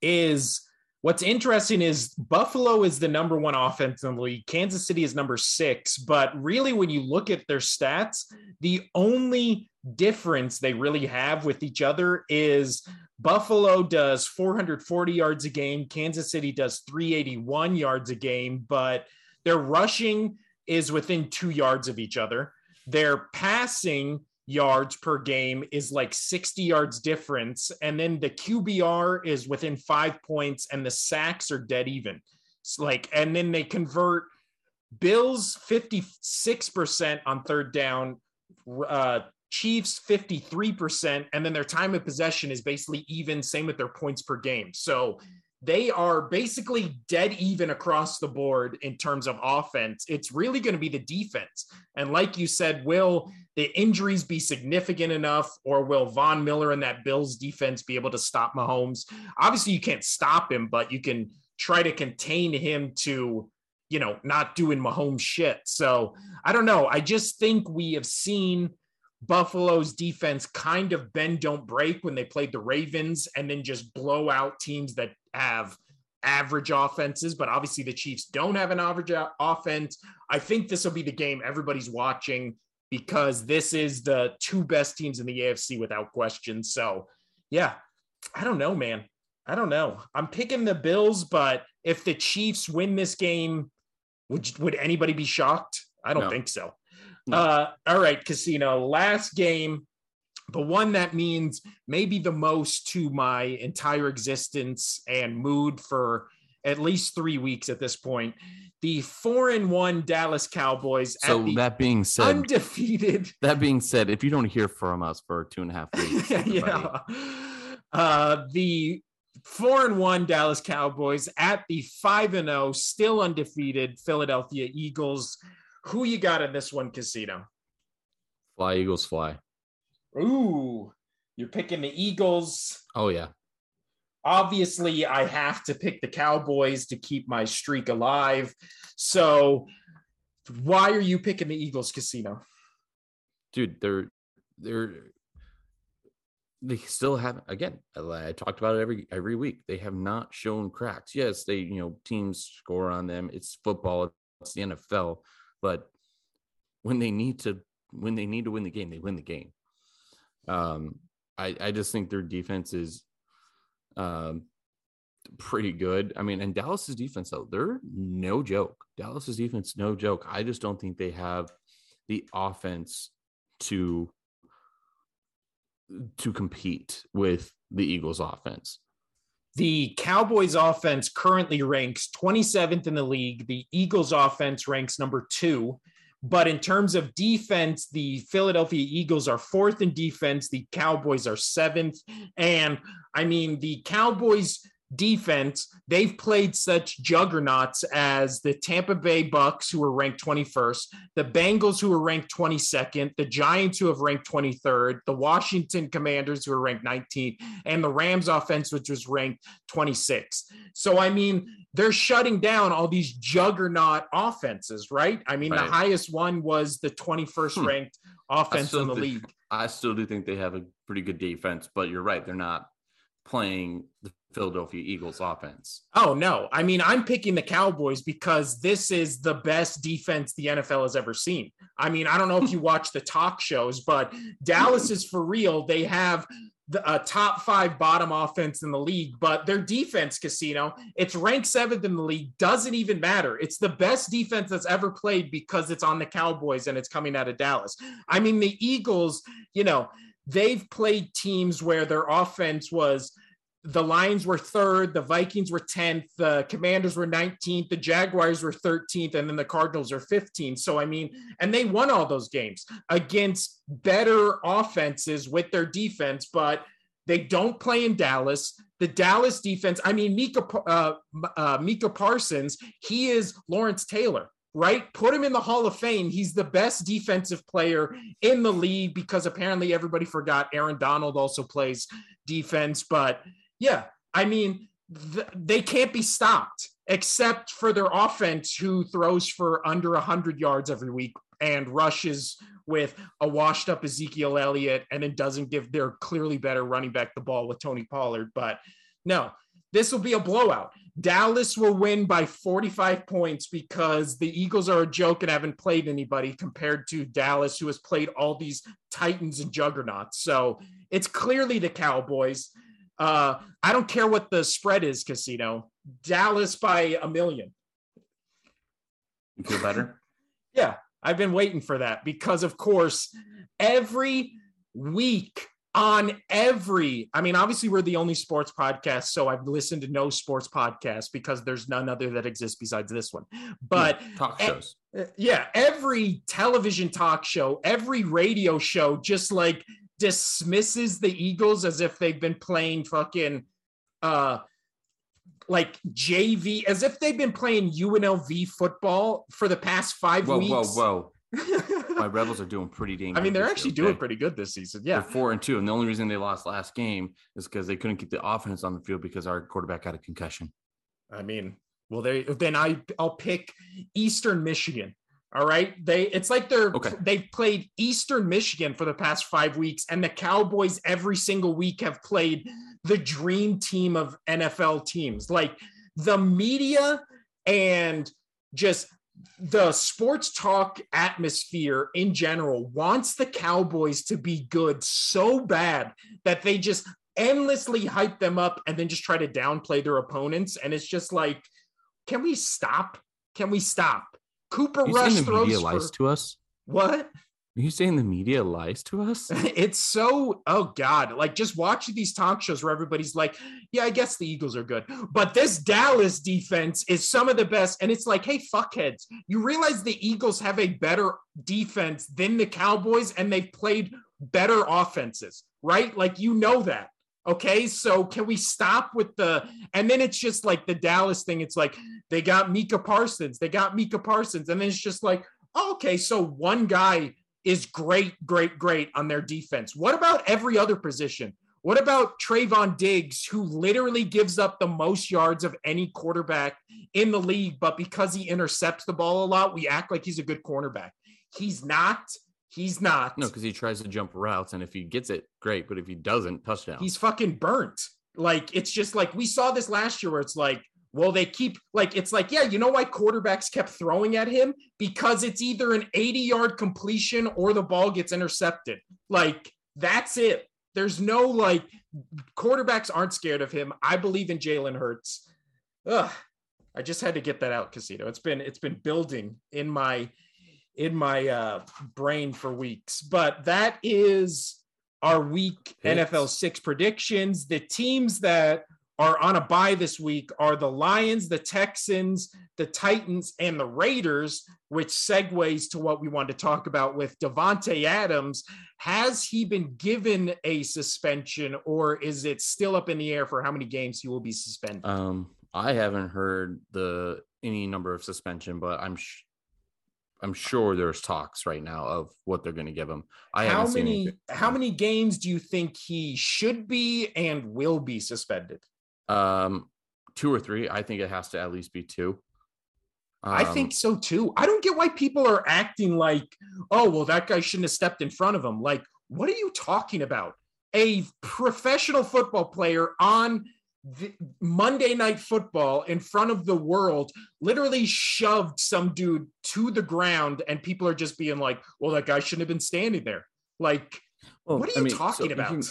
is what's interesting is Buffalo is the number one offense in the league. Kansas City is number six. But really, when you look at their stats, the only difference they really have with each other is Buffalo does 440 yards a game, Kansas City does 381 yards a game, but their rushing is within two yards of each other. Their passing yards per game is like 60 yards difference. And then the QBR is within five points and the sacks are dead even. It's like, and then they convert Bills 56% on third down, uh, Chiefs 53%, and then their time of possession is basically even, same with their points per game. So they are basically dead even across the board in terms of offense. It's really going to be the defense. And like you said, will the injuries be significant enough, or will Von Miller and that Bills defense be able to stop Mahomes? Obviously, you can't stop him, but you can try to contain him to, you know, not doing Mahomes shit. So I don't know. I just think we have seen Buffalo's defense kind of bend, don't break when they played the Ravens and then just blow out teams that have average offenses. But obviously, the Chiefs don't have an average offense. I think this will be the game everybody's watching because this is the two best teams in the AFC without question. So, yeah, I don't know, man. I don't know. I'm picking the Bills, but if the Chiefs win this game, would would anybody be shocked? I don't No. think so. No. Uh, all right, Casino. Last game, the one that means maybe the most to my entire existence and mood for at least three weeks at this point. The four and one Dallas Cowboys so at the that being said, undefeated that being said, if you don't hear from us for two and a half weeks, yeah. Uh, the four and one Dallas Cowboys at the five and zero, still undefeated Philadelphia Eagles. Who you got in this one, Casino? fly Eagles fly. Ooh, you're picking the Eagles. Oh yeah. Obviously, I have to pick the Cowboys to keep my streak alive. So, why are you picking the Eagles, Casino? dude they're they're they still haven't again I talked about it every every week they have not shown cracks yes they you know teams score on them it's football it's the nfl but when they need to when they need to win the game they win the game. Um i i just think their defense is um pretty good. I mean and dallas's defense though they're no joke. Dallas's defense no joke. I just don't think they have the offense to to compete with the Eagles offense. The Cowboys offense currently ranks 27th in the league. The Eagles offense ranks number two, But in terms of defense, the Philadelphia Eagles are fourth in defense. The Cowboys are seventh. And I mean, the Cowboys defense, they've played such juggernauts as the Tampa Bay Bucks, who are ranked 21st, the Bengals, who are ranked 22nd, the Giants, who have ranked 23rd, the Washington Commanders, who are ranked 19th, and the Rams offense, which was ranked 26th. So, I mean, they're shutting down all these juggernaut offenses, right? I mean, right. the highest one was the 21st hmm. ranked offense in the think, league. I still do think they have a pretty good defense, but you're right. They're not playing the Philadelphia Eagles offense. Oh, no. I mean, I'm picking the Cowboys because this is the best defense the NFL has ever seen. I mean, I don't know if you watch the talk shows, but Dallas is for real. They have the, a top five bottom offense in the league, but their defense, Casino, it's ranked seventh in the league, doesn't even matter. It's the best defense that's ever played because it's on the Cowboys and it's coming out of Dallas. I mean, the Eagles, you know, they've played teams where their offense was the Lions were third, the Vikings were 10th, the Commanders were 19th, the Jaguars were 13th, and then the Cardinals are 15th. So, I mean, and they won all those games against better offenses with their defense, but they don't play in Dallas. The Dallas defense, I mean, Mika, uh, uh, Micah Parsons, he is Lawrence Taylor right? Put him in the Hall of Fame. He's the best defensive player in the league because apparently everybody forgot Aaron Donald also plays defense. But yeah, I mean, th- they can't be stopped except for their offense, who throws for under 100 yards every week and rushes with a washed up Ezekiel Elliott and then doesn't give their clearly better running back the ball with Tony Pollard. But no, this will be a blowout. Dallas will win by 45 points because the Eagles are a joke and haven't played anybody compared to Dallas, who has played all these Titans and juggernauts. So it's clearly the Cowboys. Uh, I don't care what the spread is, Casino. Dallas by a million. You feel better? yeah, I've been waiting for that because, of course, every week on every i mean obviously we're the only sports podcast so i've listened to no sports podcast because there's none other that exists besides this one but yeah, talk shows e- yeah every television talk show every radio show just like dismisses the eagles as if they've been playing fucking uh like JV, as if they've been playing UNLV football for the past five whoa, weeks. Whoa, whoa, my Rebels are doing pretty dang. I mean, they're actually doing pretty good this season. Yeah, they're four and two, and the only reason they lost last game is because they couldn't keep the offense on the field because our quarterback had a concussion. I mean, well, they then I I'll pick Eastern Michigan. All right, they it's like they're okay. they've played Eastern Michigan for the past five weeks, and the Cowboys every single week have played the dream team of NFL teams. Like the media and just the sports talk atmosphere in general wants the Cowboys to be good so bad that they just endlessly hype them up and then just try to downplay their opponents. And it's just like, can we stop? Can we stop? Cooper you Rush throws for, lies to us. What? Are you saying the media lies to us? It's so, oh God, like just watching these talk shows where everybody's like, yeah, I guess the Eagles are good. But this Dallas defense is some of the best. And it's like, hey, fuckheads, you realize the Eagles have a better defense than the Cowboys and they've played better offenses, right? Like, you know that. Okay, so can we stop with the and then it's just like the Dallas thing. It's like they got Micah Parsons, they got Micah Parsons, and then it's just like, oh, okay, so one guy is great, great, great on their defense. What about every other position? What about Trevon Diggs, who literally gives up the most yards of any quarterback in the league, but because he intercepts the ball a lot, we act like he's a good cornerback. He's not. He's not. No, because he tries to jump routes, and if he gets it, great. But if he doesn't, touchdown. He's fucking burnt. Like it's just like we saw this last year, where it's like well, they keep like it's like, yeah, you know why quarterbacks kept throwing at him? Because it's either an 80 yard completion or the ball gets intercepted. Like, that's it. There's no like quarterbacks aren't scared of him. I believe in Jalen Hurts. Ugh. I just had to get that out, Casino. It's been it's been building in my in my uh brain for weeks. But that is our week NFL six predictions. The teams that are on a bye this week are the Lions, the Texans, the Titans, and the Raiders, which segues to what we want to talk about with Davante Adams. Has he been given a suspension, or is it still up in the air for how many games he will be suspended? Um, I haven't heard the any number of suspension, but I'm sh- I'm sure there's talks right now of what they're going to give him. I how many how many games do you think he should be and will be suspended? Um, two or three. I think it has to at least be two. I Um, think so too. I don't get why people are acting like, oh, well, that guy shouldn't have stepped in front of him. Like, what are you talking about? A professional football player on the Monday Night Football in front of the world literally shoved some dude to the ground, and people are just being like, well, that guy shouldn't have been standing there. Like, Well, what are I you mean, talking you about? can-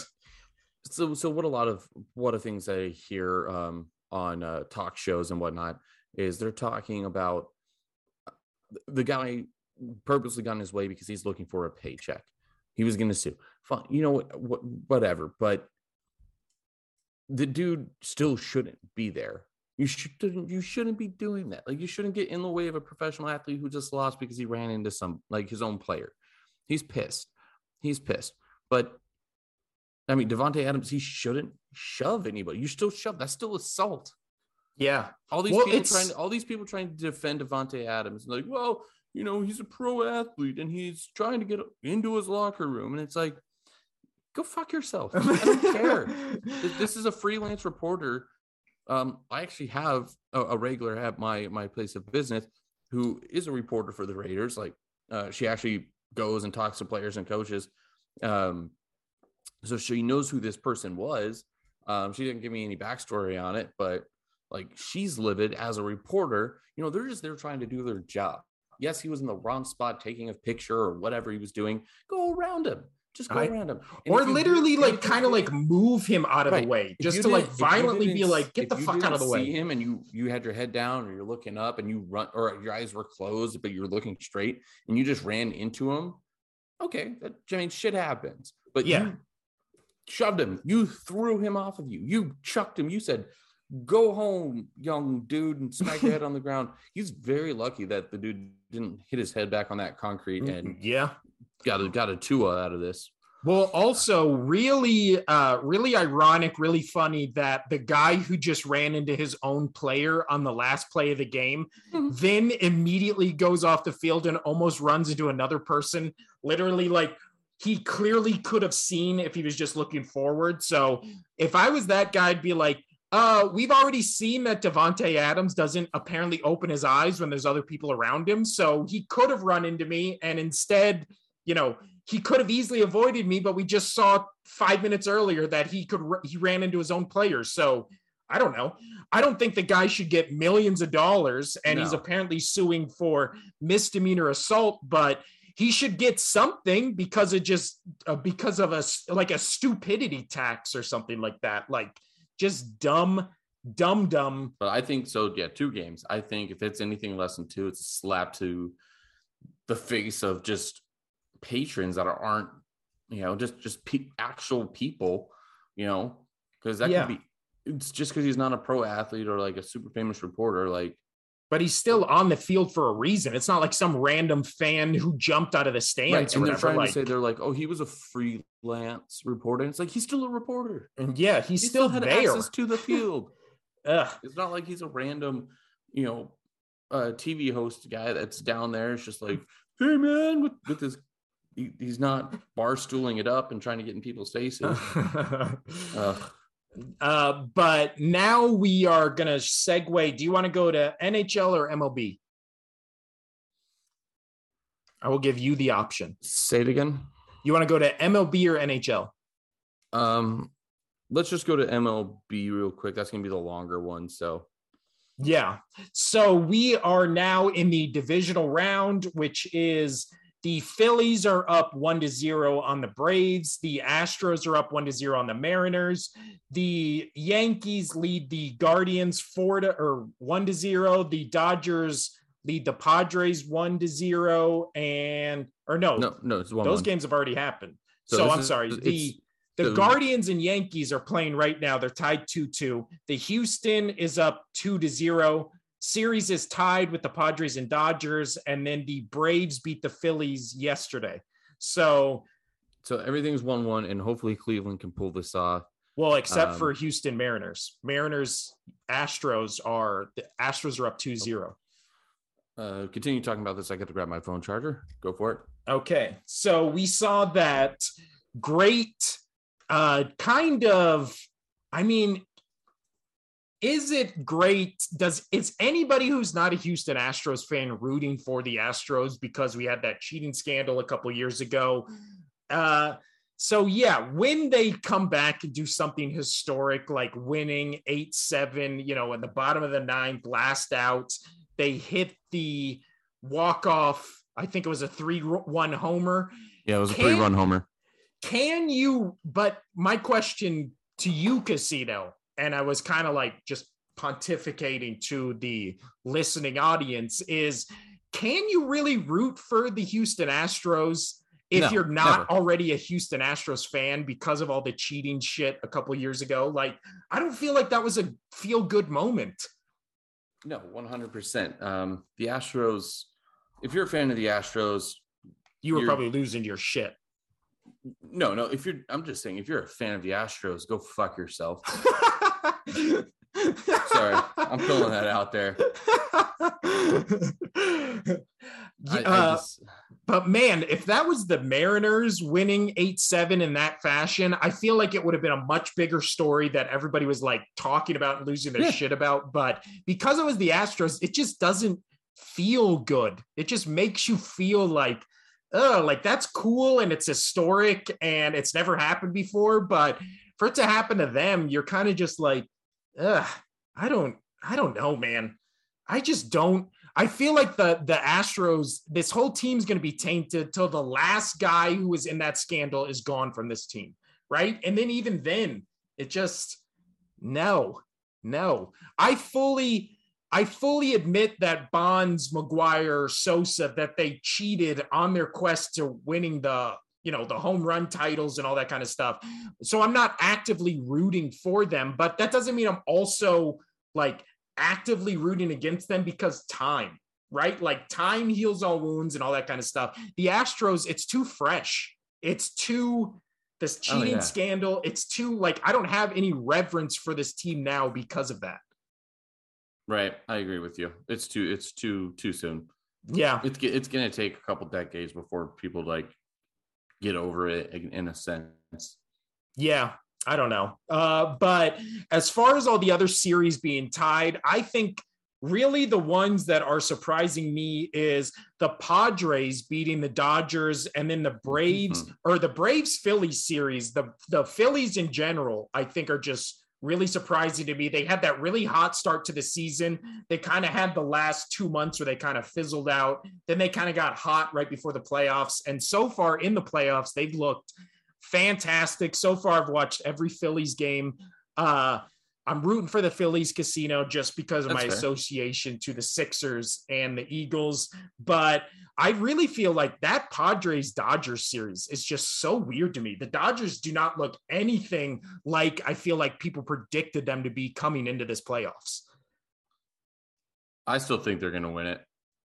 so so what a lot of what are things I hear um on uh talk shows and whatnot is they're talking about uh, the guy purposely got in his way because he's looking for a paycheck. He was gonna sue. Fine, you know what, what whatever, but the dude still shouldn't be there. You shouldn't you shouldn't be doing that. Like you shouldn't get in the way of a professional athlete who just lost because he ran into some like his own player. He's pissed. He's pissed. But I mean, Davante Adams, he shouldn't shove anybody. You still shove. That's still assault. yeah. All these Well, people it's- trying to, all these people trying to defend Davante Adams, like, well, you know, he's a pro athlete and he's trying to get into his locker room, and it's like, go fuck yourself. I don't care. This, is a freelance reporter. Um, I actually have a, a regular at my my place of business who is a reporter for the Raiders. Like, uh, she actually goes and talks to players and coaches. Um, so she knows who this person was. Um, she didn't give me any backstory on it, but like she's livid as a reporter. You know, they're just there trying to do their job. Yes, he was in the wrong spot taking a picture or whatever he was doing. Go around him. Just go I- around him. And Or literally, like, kind of like move him out of the way, just to like didn't- if you violently be like, get the fuck out of the way. See him, and you you had your head down, or you're looking up, and you run, or your eyes were closed, but you're looking straight, and you just ran into him. Okay, that, I mean, shit happens. But Yeah. you shoved him. You threw him off of you. You chucked him. You said, "Go home, young dude," and smack your head on the ground. He's very lucky that the dude didn't hit his head back on that concrete mm, and yeah. Got a got a Tua out of this. Well, also really, uh, really ironic, really funny that the guy who just ran into his own player on the last play of the game Mhm. then immediately goes off the field and almost runs into another person. Literally, like he clearly could have seen if he was just looking forward. So if I was that guy, I'd be like, uh, we've already seen that Davante Adams doesn't apparently open his eyes when there's other people around him. So he could have run into me, and instead, you know, he could have easily avoided me. But we just saw five minutes earlier that he could he ran into his own players. So I don't know. I don't think the guy should get millions of dollars, and he's apparently suing for misdemeanor assault, but he should get something because it just uh, because of a like a stupidity tax or something like that. Like just dumb, dumb, dumb. But I think so. Yeah, two games. I think if it's anything less than two, it's a slap to the face of just patrons that aren't, you know, just just pe- actual people, you know, because that Yeah. could be. It's just because he's not a pro athlete or like a super famous reporter. Like, But he's still on the field for a reason. It's not like some random fan who jumped out of the stands right, and they're trying Like, to say they're like, oh, he was a freelance reporter. And it's like he's still a reporter. and yeah, he's He still, had there. access to the field. Ugh. It's not like he's a random, you know, uh, TV host guy that's down there. It's just like, hey man, with, with his, he, he's not bar stooling it up and trying to get in people's faces. Uh, but now we are gonna segue. Do you want to go to NHL or MLB? I will give you the option. Say it again. You want to go to MLB or NHL? Um, let's just go to MLB real quick. That's gonna be the longer one. So Yeah. So we are now in the divisional round, which is the Phillies are up one to zero on the Braves. The Astros are up one to zero on the Mariners. The Yankees lead the Guardians four to or one to zero. The Dodgers lead the Padres one to zero. And or no, no, no, it's one. those one. games have already happened. So So, I'm is- sorry. The The So- Guardians and Yankees are playing right now. They're tied 2 2. The Houston is up 2 to 0. Series is tied with the Padres and Dodgers. And then the Braves beat the Phillies yesterday. So, So everything's one one, and hopefully Cleveland can pull this off. well, except Um, for Houston Mariners. Mariners, Astros are, the Astros are up 2 0. Uh, continue talking about this. I got to grab my phone charger. Go for it. Okay, so we saw that great, uh, kind of. I mean, is it great? Does is anybody who's not a Houston Astros fan rooting for the Astros because we had that cheating scandal a couple years ago? Uh, so yeah, when they come back and do something historic like winning eight seven, you know, in the bottom of the ninth, last out, they hit the walk off. I think it was a three one homer. Yeah, it was a three run homer. Can you? But my question to you, Casino, and I was kind of like just pontificating to the listening audience is can you really root for the Houston Astros if No, you're not never. already a Houston Astros fan because of all the cheating shit a couple years ago? Like, I don't feel like that was a feel good moment. No, one hundred percent. Um, the Astros. If you're a fan of the Astros, You were probably losing your shit. No, no. If you're, I'm just saying, if you're a fan of the Astros, go fuck yourself. Sorry, I'm pulling that out there. I, I Uh, But man, if that was the Mariners winning 8 7 in that fashion, I feel like it would have been a much bigger story that everybody was like talking about and losing their Yeah. shit about. But because it was the Astros, it just doesn't feel good. It just makes you feel like, oh, like that's cool and it's historic and it's never happened before. But for it to happen to them, you're kind of just like, ugh, I don't, I don't know, man. I just don't. I feel like the the Astros, this whole team's going to be tainted till the last guy who was in that scandal is gone from this team, right? And then even then, it just no, no. I fully, I fully admit that Bonds, McGwire, Sosa, that they cheated on their quest to winning the you know the home run titles and all that kind of stuff. So I'm not actively rooting for them, but that doesn't mean I'm also like actively rooting against them because time, right? Like time heals all wounds and all that kind of stuff. The Astros, it's too fresh. It's too this Oh, cheating yeah. scandal. It's too like I don't have any reverence for this team now because of that. Right. I agree with you. It's too, it's too, too soon. Yeah. It's it's gonna take a couple decades before people like get over it in, in a sense. Yeah, I don't know. Uh, but as far as all the other series being tied, I think really the ones that are surprising me is the Padres beating the Dodgers and then the Braves or the Braves Phillies series. The the Phillies in general, I think, are just really surprising to me. They had that really hot start to the season. They kind of had the last two months where they kind of fizzled out. Then they kind of got hot right before the playoffs. And so far in the playoffs, they've looked fantastic. So far, I've watched every Phillies game. Uh, I'm rooting for the Phillies casino just because of That's my fair. association to the Sixers and the Eagles. But I really feel like that Padres Dodgers series is just so weird to me. The Dodgers do not look anything like I feel like people predicted them to be coming into this playoffs. I still think they're gonna win it.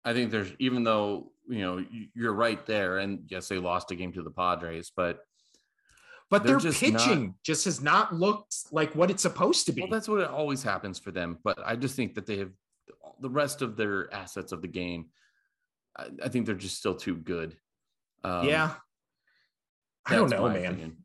I think there's even though you know you're right there, and yes, they lost a game to the Padres, but But They're their just pitching just has not looked like what it's supposed to be. well, that's what it always happens for them. But I just think that they have the rest of their assets of the game. I, I think they're just still too good. Um, yeah. I don't know, man. opinion.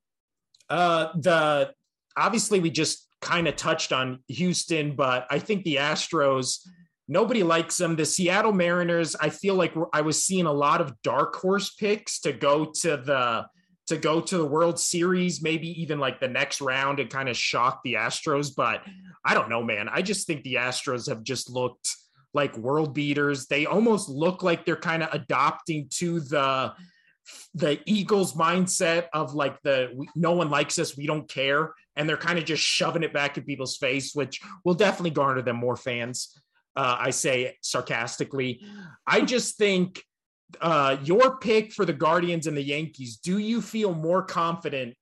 Uh, the obviously we just kind of touched on Houston, but I think the Astros. Nobody likes them. The Seattle Mariners. I feel like I was seeing a lot of dark horse picks to go to the to go to the World Series, maybe even like the next round and kind of shock the Astros. But I don't know, man. I just think the Astros have just looked like world beaters. They almost look like they're kind of adopting to the the Eagles mindset of like the we, no one likes us, we don't care, and they're kind of just shoving it back in people's face, which will definitely garner them more fans. Uh, I say sarcastically. I just think uh, your pick for the Guardians and the Yankees. Do you feel more confident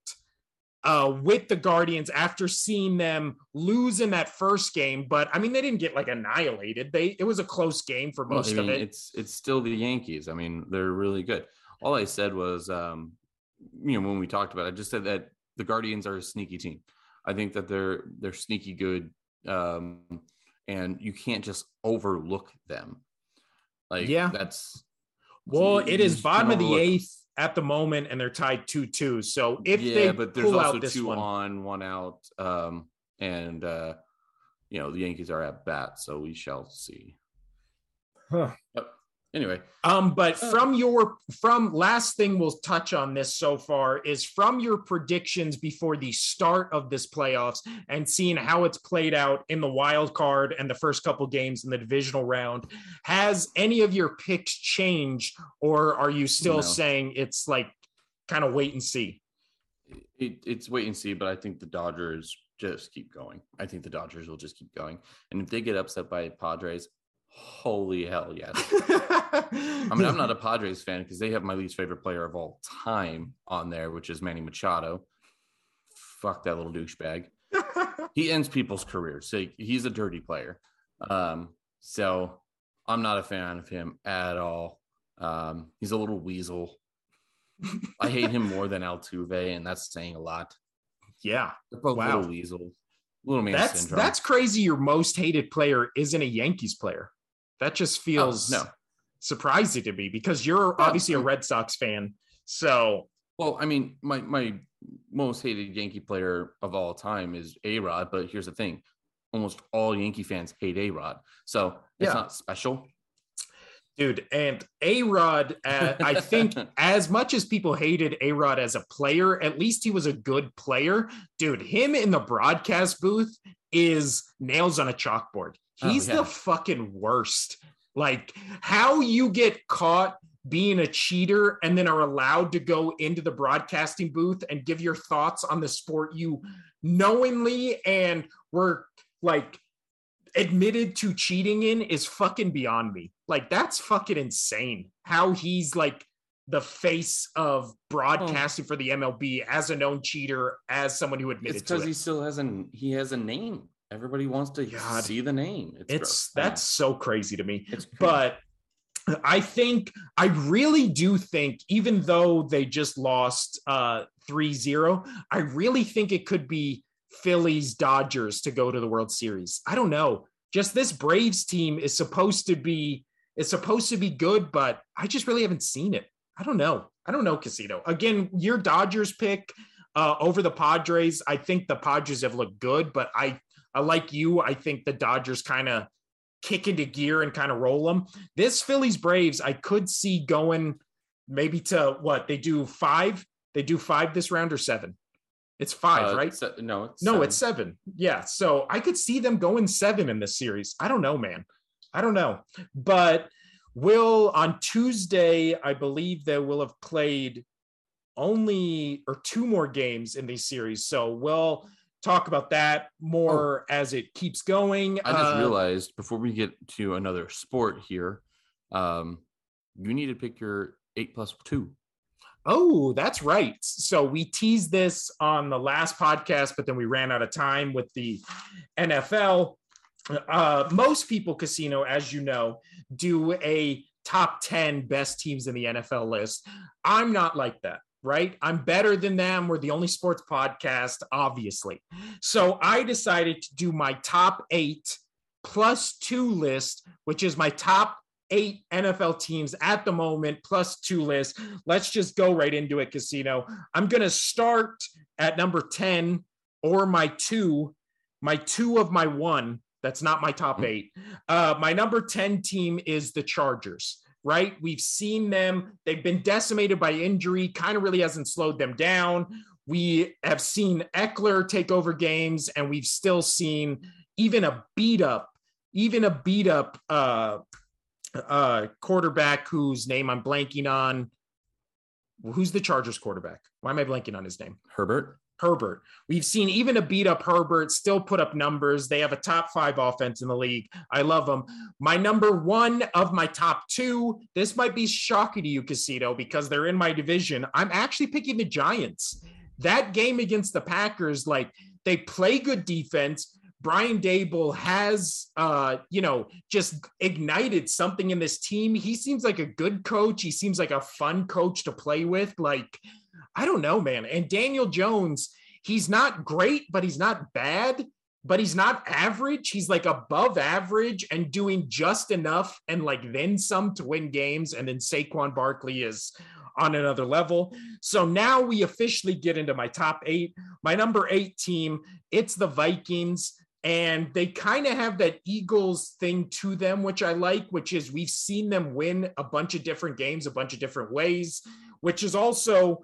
uh, with the Guardians after seeing them lose in that first game. But I mean, they didn't get like annihilated. They it was a close game for most I mean, of it. It's it's still the Yankees. I mean, they're really good. All I said was, um, you know, when we talked about, it, I just said that the Guardians are a sneaky team. I think that they're they're sneaky good, um, and you can't just overlook them. Like, Yeah. that's well, it is bottom of the them. eighth at the moment, and they're tied two two. So if yeah, they but there's pull also out this two one, on, one out, um, and uh, you know the Yankees are at bat, so we shall see. Huh. Yep. Anyway, Um, but Uh, from your from last thing we'll touch on this so far is from your predictions before the start of this playoffs and seeing how it's played out in the wild card and the first couple games in the divisional round. Has any of your picks changed, or are you still No. saying it's like kind of wait and see? it, it's wait and see, but I think the Dodgers just keep going. I think the Dodgers will just keep going, and if they get upset by Padres, holy hell, yes. I mean, I'm not a Padres fan because they have my least favorite player of all time on there, which is Manny Machado. Fuck that little douchebag. he ends people's careers. So he's a dirty player. Um, so I'm not a fan of him at all. Um, he's a little weasel. I hate him more than Altuve, and that's saying a lot. yeah, They're both Wow. little weasel, little man that's syndrome. that's crazy. Your most hated player isn't a Yankees player. That just Oh, feels no. surprising to me because you're Oh, obviously a. Red Sox fan. So Well, I mean, my my most hated Yankee player of all time is A Rod, but here's the thing: almost all Yankee fans hate A Rod, so it's Yeah. not special. dude, and A Rod, uh, I think as much as people hated A Rod as a player, at least he was a good player. Dude, him in the broadcast booth is nails on a chalkboard. Oh, He's yeah. the fucking worst. Like how you get caught being a cheater and then are allowed to go into the broadcasting booth and give your thoughts on the sport you knowingly and were like admitted to cheating in is fucking beyond me. Like that's fucking insane. How he's like the face of broadcasting oh. for the MLB as a known cheater, as someone who It's admitted to because it. he still has an he has a name. Everybody wants to God. see the name. It's, it's that's so crazy to me. it's crazy. but I think I really do think, even though they just lost uh 3-0, I really think it could be Phillies Dodgers to go to the World Series. I don't know. Just this Braves team is supposed to be is supposed to be good, but I just really haven't seen it. I don't know. I don't know, Casino. Again, your Dodgers pick uh, over the Padres. I think the Padres have looked good, but I, I like you. I think the Dodgers kind of kick into gear and kind of roll them. This Phillies Braves, I could see going maybe to what they do five. They do five this round or seven. It's five, Uh, right? se- no, it's No, seven. it's seven. Yeah. So I could see them going seven in this series. I don't know, man. I don't know. But will on Tuesday, I believe they will have played only or two more games in these series. So we'll talk about that more as it keeps going. I just Uh, realized before we get to another sport here, um, you need to pick your eight plus two. Oh, that's right. So we teased this on the last podcast, but then we ran out of time with the NFL. Uh, most people, Casino, as you know, do a top 10 best teams in the NFL list. I'm not like that, right? I'm better than them. We're the only sports podcast, obviously. So I decided to do my top eight plus two list, which is my top eight NFL teams at the moment, plus two list. Let's just go right into it, Casino. I'm going to start at number 10 or my two, my two of my one. That's not my top eight. Uh, my number 10 team is the Chargers, right? We've seen them. They've been decimated by injury, kind of really hasn't slowed them down. We have seen Ekeler take over games, and we've still seen even a beat up, even a beat up uh, uh, quarterback whose name I'm blanking on. Who's the Chargers quarterback? Why am I blanking on his name? Herbert. Herbert. We've seen even a beat up Herbert still put up numbers. They have a top five offense in the league. I love them. My number one of my top two, this might be shocking to you, Casino, because they're in my division. I'm actually picking the Giants. that game against the Packers, like they play good defense. Brian Daboll has, uh, you know, just ignited something in this team. He seems like a good coach. He seems like a fun coach to play with. Like, I don't know, man. And Daniel Jones, he's not great, but he's not bad, but he's not average. He's like above average and doing just enough and like then some to win games. And then Saquon Barkley is on another level. So now we officially get into my top eight. My number eight team, it's the Vikings. And they kind of have that Eagles thing to them, which I like, which is we've seen them win a bunch of different games, a bunch of different ways, which is also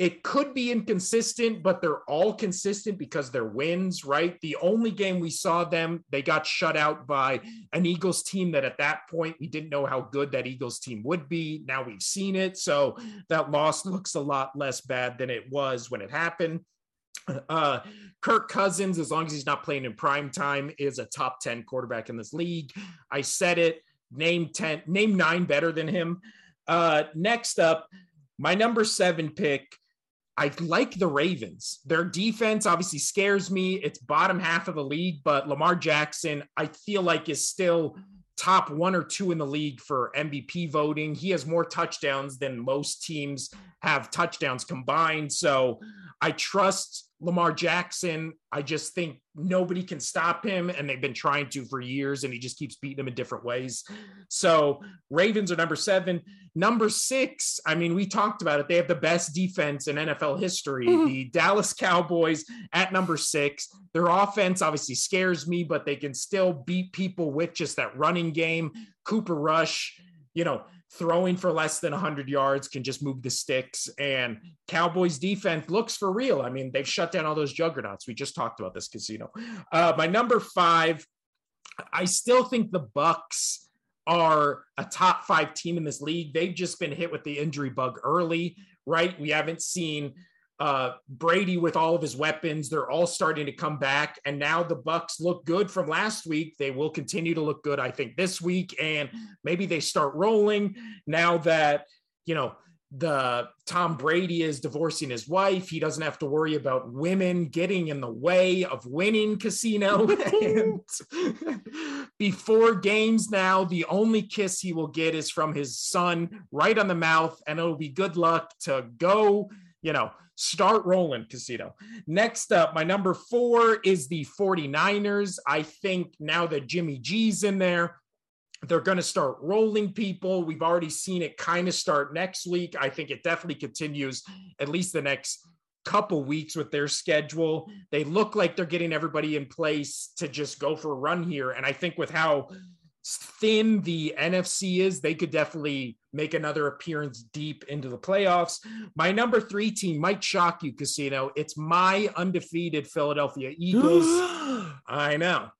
it could be inconsistent, but they're all consistent because they're wins, right? The only game we saw them, they got shut out by an Eagles team that at that point we didn't know how good that Eagles team would be. Now we've seen it. So that loss looks a lot less bad than it was when it happened. Uh, Kirk Cousins, as long as he's not playing in prime time, is a top 10 quarterback in this league. I said it. Name 10, name nine better than him. Uh, next up, my number seven pick I like the Ravens. Their defense obviously scares me. It's bottom half of the league, but Lamar Jackson, I feel like, is still top one or two in the league for MVP voting. He has more touchdowns than most teams have touchdowns combined. So I trust Lamar Jackson. I just think nobody can stop him, and they've been trying to for years, and he just keeps beating them in different ways. So Ravens are number seven. Number six, I mean, we talked about it. They have the best defense in NFL history. Mm-hmm. The Dallas Cowboys at number six. Their offense obviously scares me, but they can still beat people with just that running game. Cooper Rush, you know, throwing for less than 100 yards can just move the sticks. And cowboys defense looks for real. I mean they've shut down all those juggernauts. We just talked about this casino. Uh, my number five i still think the bucks are a top five team in this league. They've just been hit with the injury bug early right? We haven't seen uh, Brady with all of his weapons, they're all starting to come back, and now the Bucks look good from last week. They will continue to look good, I think, this week, and maybe they start rolling now that you know the Tom Brady is divorcing his wife. He doesn't have to worry about women getting in the way of winning casino. before games now, the only kiss he will get is from his son right on the mouth, and it'll be good luck to go, you know, start rolling casino. Next up, my number four is the 49ers. I think now that Jimmy G's in there, they're going to start rolling people. We've already seen it kind of start next week. I think it definitely continues at least the next couple weeks with their schedule. They look like they're getting everybody in place to just go for a run here. And I think with how thin the NFC is, they could definitely make another appearance deep into the playoffs. My number three team might shock you, Casino. It's my undefeated Philadelphia Eagles. I know.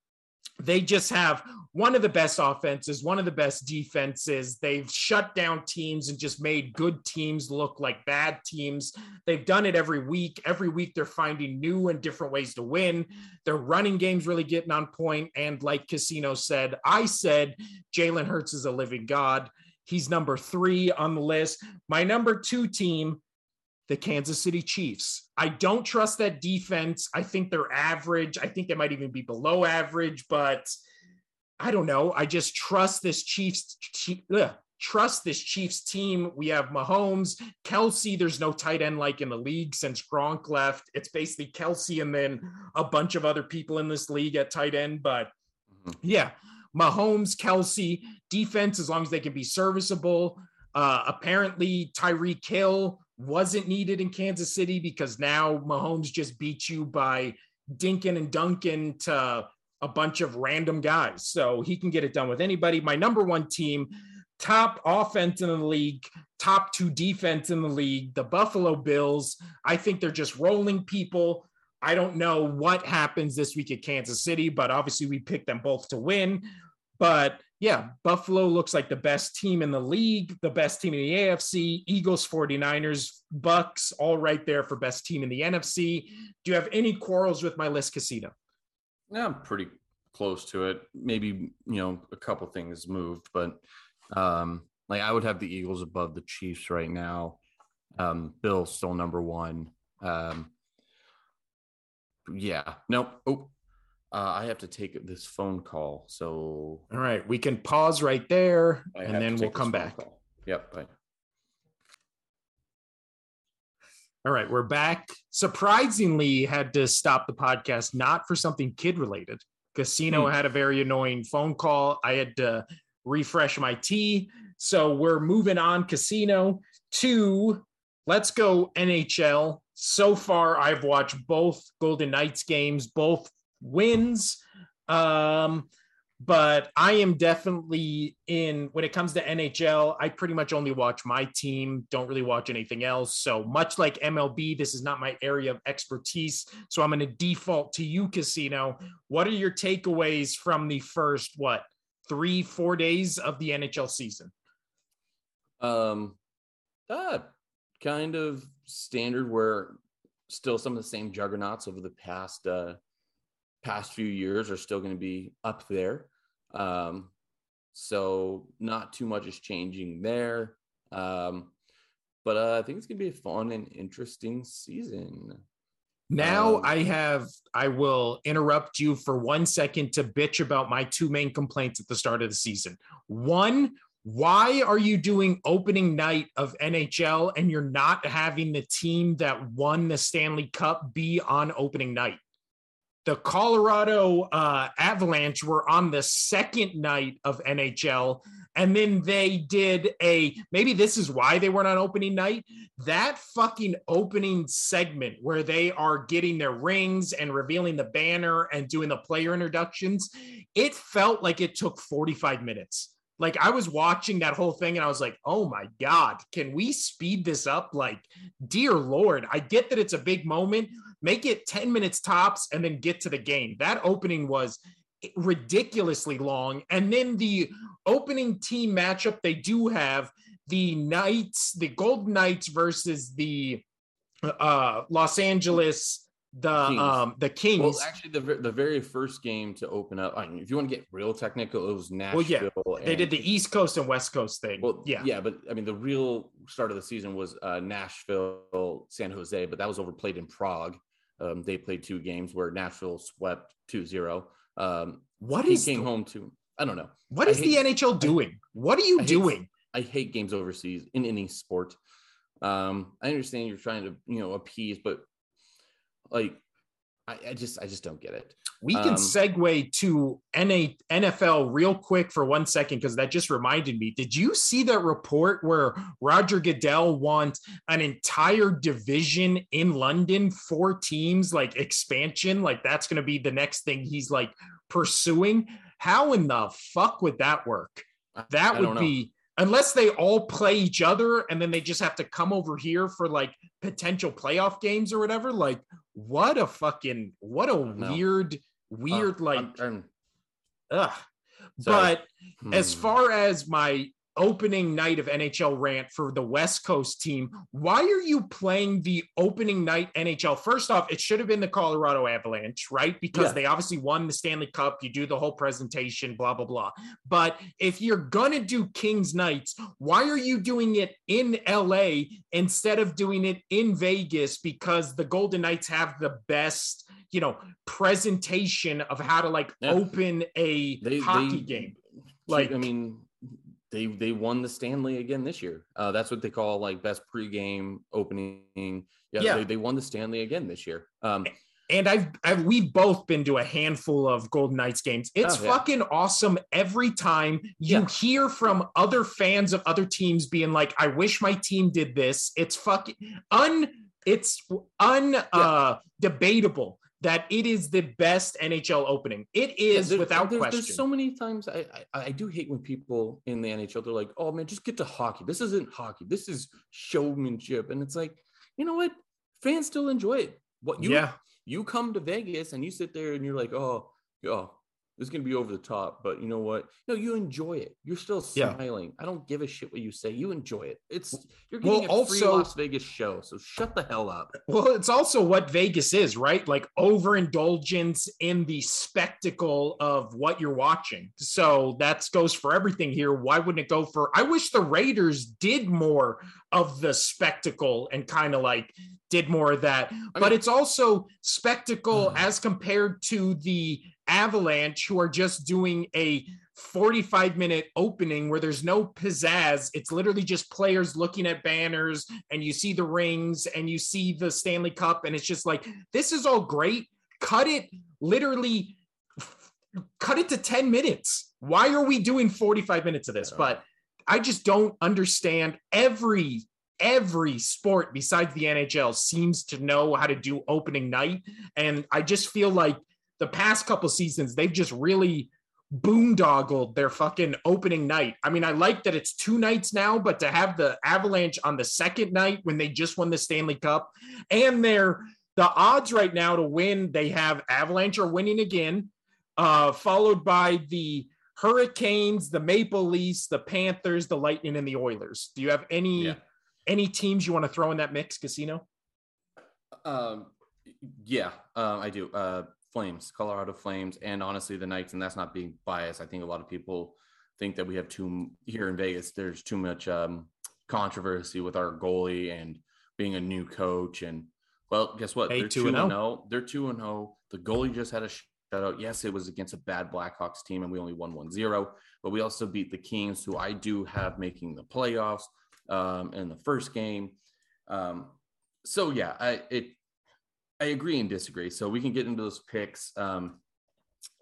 They just have one of the best offenses, one of the best defenses. They've shut down teams and just made good teams look like bad teams. They've done it every week. Every week they're finding new and different ways to win. Their running game's really getting on point. And like Casino said, I said Jalen Hurts is a living God. He's number three on the list. My number two team, the Kansas City Chiefs. I don't trust that defense. I think they're average. I think they might even be below average, but I don't know. I just trust this Chiefs. ugh, trust this Chiefs team. We have Mahomes, Kelce. There's no tight end like in the league since Gronk left. It's basically Kelce and then a bunch of other people in this league at tight end. But mm-hmm. yeah, Mahomes, Kelce, defense as long as they can be serviceable. Uh, apparently, Tyreek Hill wasn't needed in Kansas City because now Mahomes just beat you by dinking and dunking to a bunch of random guys. So he can get it done with anybody. My number one team, top offense in the league, top two defense in the league, the Buffalo Bills. I think they're just rolling people. I don't know what happens this week at Kansas City, but obviously we picked them both to win. But yeah, Buffalo looks like the best team in the league, the best team in the AFC, Eagles, 49ers, Bucks, all right there for best team in the NFC. Do you have any quarrels with my list, Casino? Yeah, I'm pretty close to it. Maybe you know a couple things moved, but um, like I would have the Eagles above the Chiefs right now. Um, Bill still number one. Um, yeah, nope. Oh, uh, I have to take this phone call. So, all right, we can pause right there I and then we'll come back. call. Yep. I, All right, we're back. Surprisingly, had to stop the podcast not for something kid related. Casino Hmm. had a very annoying phone call. I had to refresh my tea. So we're moving on, Casino, to let's go NHL. So far, I've watched both Golden Knights games, both wins. Um, but I am definitely in when it comes to NHL. I pretty much only watch my team, don't really watch anything else. So much like MLB, this is not my area of expertise. So I'm going to default to you, Casino. What are your takeaways from the first, what, three, four days of the NHL season? um, uh, kind of standard where still some of the same juggernauts over the past uh, past few years are still going to be up there. Um, so not too much is changing there. Um, but uh, I think it's going to be a fun and interesting season. Now Um, I have, I will interrupt you for one second to bitch about my two main complaints at the start of the season. One, why are you doing opening night of NHL and you're not having the team that won the Stanley Cup be on opening night? The Colorado uh, Avalanche were on the second night of NHL, and then they did a maybe this is why they weren't on opening night that fucking opening segment where they are getting their rings and revealing the banner and doing the player introductions, it felt like it took 45 minutes. Like I was watching that whole thing and I was like, oh my God, can we speed this up? Like, dear Lord, I get that it's a big moment. Make it 10 minutes tops and then get to the game. That opening was ridiculously long. And then the opening team matchup they do have the Knights, the Golden Knights versus the uh Los Angeles, the Kings. um the Kings. Well, actually, the the very first game to open up, I mean, if you want to get real technical, it was Nashville. Well, yeah, they did the East Coast and West Coast thing. Well, yeah. yeah, but I mean, the real start of the season was uh, Nashville, San Jose, but that was overplayed in Prague. Um, they played two games where Nashville swept 2-0. Um, What he is came the, home to, I don't know. what I is the NHL doing? What are you I hate- doing? I hate games overseas in any sport. Um, I understand you're trying to, you know, appease, but like, I, I just, I just don't get it. We can Um, segue to NA, NFL real quick for one second because that just reminded me. Did you see that report where Roger Goodell wants an entire division in London, four teams, like expansion? Like that's going to be the next thing he's like pursuing. How in the fuck would that work? That I would be unless they all play each other and then they just have to come over here for like potential playoff games or whatever. Like, what a fucking what a know. Weird, Uh, like I'm- I'm- ugh. sorry. But as Hmm. far as my opening night of NHL rant for the West Coast team, why are you playing the opening night NHL? First off, it should have been the Colorado Avalanche, right? Because Yeah. they obviously won the Stanley Cup. You do the whole presentation, blah, blah, blah. But if you're going to do Kings Nights, why are you doing it in LA instead of doing it in Vegas? Because the Golden Knights have the best, you know, presentation of how to like Yeah. open a they, hockey they- game. like I mean, they they won the Stanley again this year. Uh, that's what they call like best pregame opening. Yeah, Yeah. They, they won the Stanley again this year. Um, and I've, I've we've both been to a handful of Golden Knights games. It's Oh, yeah. fucking awesome every time you Yeah. hear from other fans of other teams being like, "I wish my team did this." It's fucking un. It's un uh, debatable that it is the best NHL opening. It is yeah, without there's, question. There's so many times I, I I do hate when people in the NHL they're like, "Oh man, just get to hockey. This isn't hockey. This is showmanship." And it's like, you know what? Fans still enjoy it. What you yeah, you come to Vegas and you sit there and you're like, oh, oh, this is going to be over the top, but you know what? No, you enjoy it. You're still Yeah. smiling. I don't give a shit what you say. You enjoy it. It's you're getting Well, a free also- Las Vegas show, so shut the hell up. Well, it's also what Vegas is, right? Like overindulgence in the spectacle of what you're watching. So that goes for everything here. Why wouldn't it go for? I wish the Raiders did more of the spectacle and kind of like did more of that. but mean- it's also spectacle Ugh. as compared to the Avalanche, who are just doing a 45 minute opening where there's no pizzazz. It's literally just players looking at banners and you see the rings and you see the Stanley Cup. And it's just like, this is all great. Cut it literally, cut it to 10 minutes. Why are we doing 45 minutes of this? But I just don't understand every every sport besides the NHL seems to know how to do opening night and I just feel like the past couple seasons they've just really boondoggled their fucking opening night. I mean, I like that it's two nights now, but to have the Avalanche on the second night when they just won the Stanley Cup and they're the odds right now to win, they have Avalanche are winning again, uh, followed by the Hurricanes, the Maple Leafs, the Panthers, the Lightning, and the Oilers. Do you have any Yeah. any teams you want to throw in that mix, Casino? Um, yeah, um, I do. Uh, Flames, Colorado Flames, and honestly, the Knights. And that's not being biased. I think a lot of people think that we have too here in Vegas. There's too much um, controversy with our goalie and being a new coach. And well, guess what? Hey, They're 2 and oh. 0. They're two and zero. The goalie just had a shutout. Yes, it was against a bad Blackhawks team, and we only won 1-0. But we also beat the Kings, who I do have making the playoffs um, in the first game. Um, so yeah, I it I agree and disagree. So we can get into those picks. Um,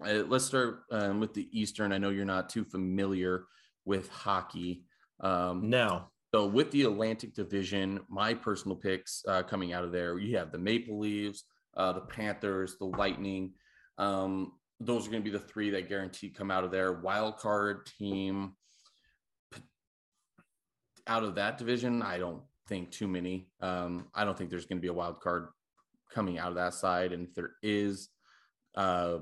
let's start um, with the Eastern. I know you're not too familiar with hockey. Um, No. so with the Atlantic Division, my personal picks uh, coming out of there, you have the Maple Leaves, uh, the Panthers, the Lightning. Um, those are going to be the three that guarantee come out of there. Wild card team out of that division, I don't think too many. Um, I don't think there's going to be a wild card coming out of that side, and if there is, uh,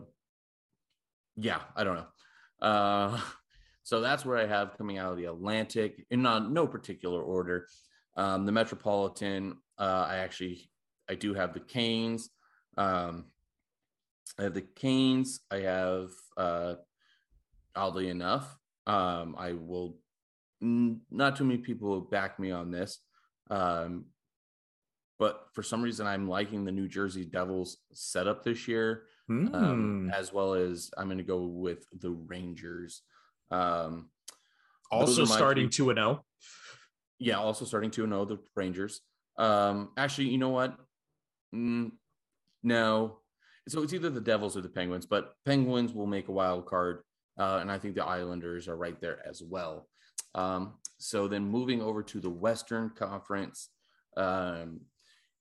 yeah, I don't know. Uh, so that's where I have coming out of the Atlantic in not, no particular order. Um, the Metropolitan, uh, I actually I do have the Canes. Um, I have the Canes. I have uh, oddly enough, um, I will n- not too many people back me on this. Um, but for some reason, I'm liking the New Jersey Devils setup this year um, Hmm. as well as I'm going to go with the Rangers. Um, also those are my starting 2 and oh. 0. yeah, also starting to know the Rangers. Um, actually, you know what? Mm, no, so it's either the Devils or the Penguins, but Penguins will make a wild card, uh, and I think the Islanders are right there as well. Um, so then moving over to the Western Conference, um,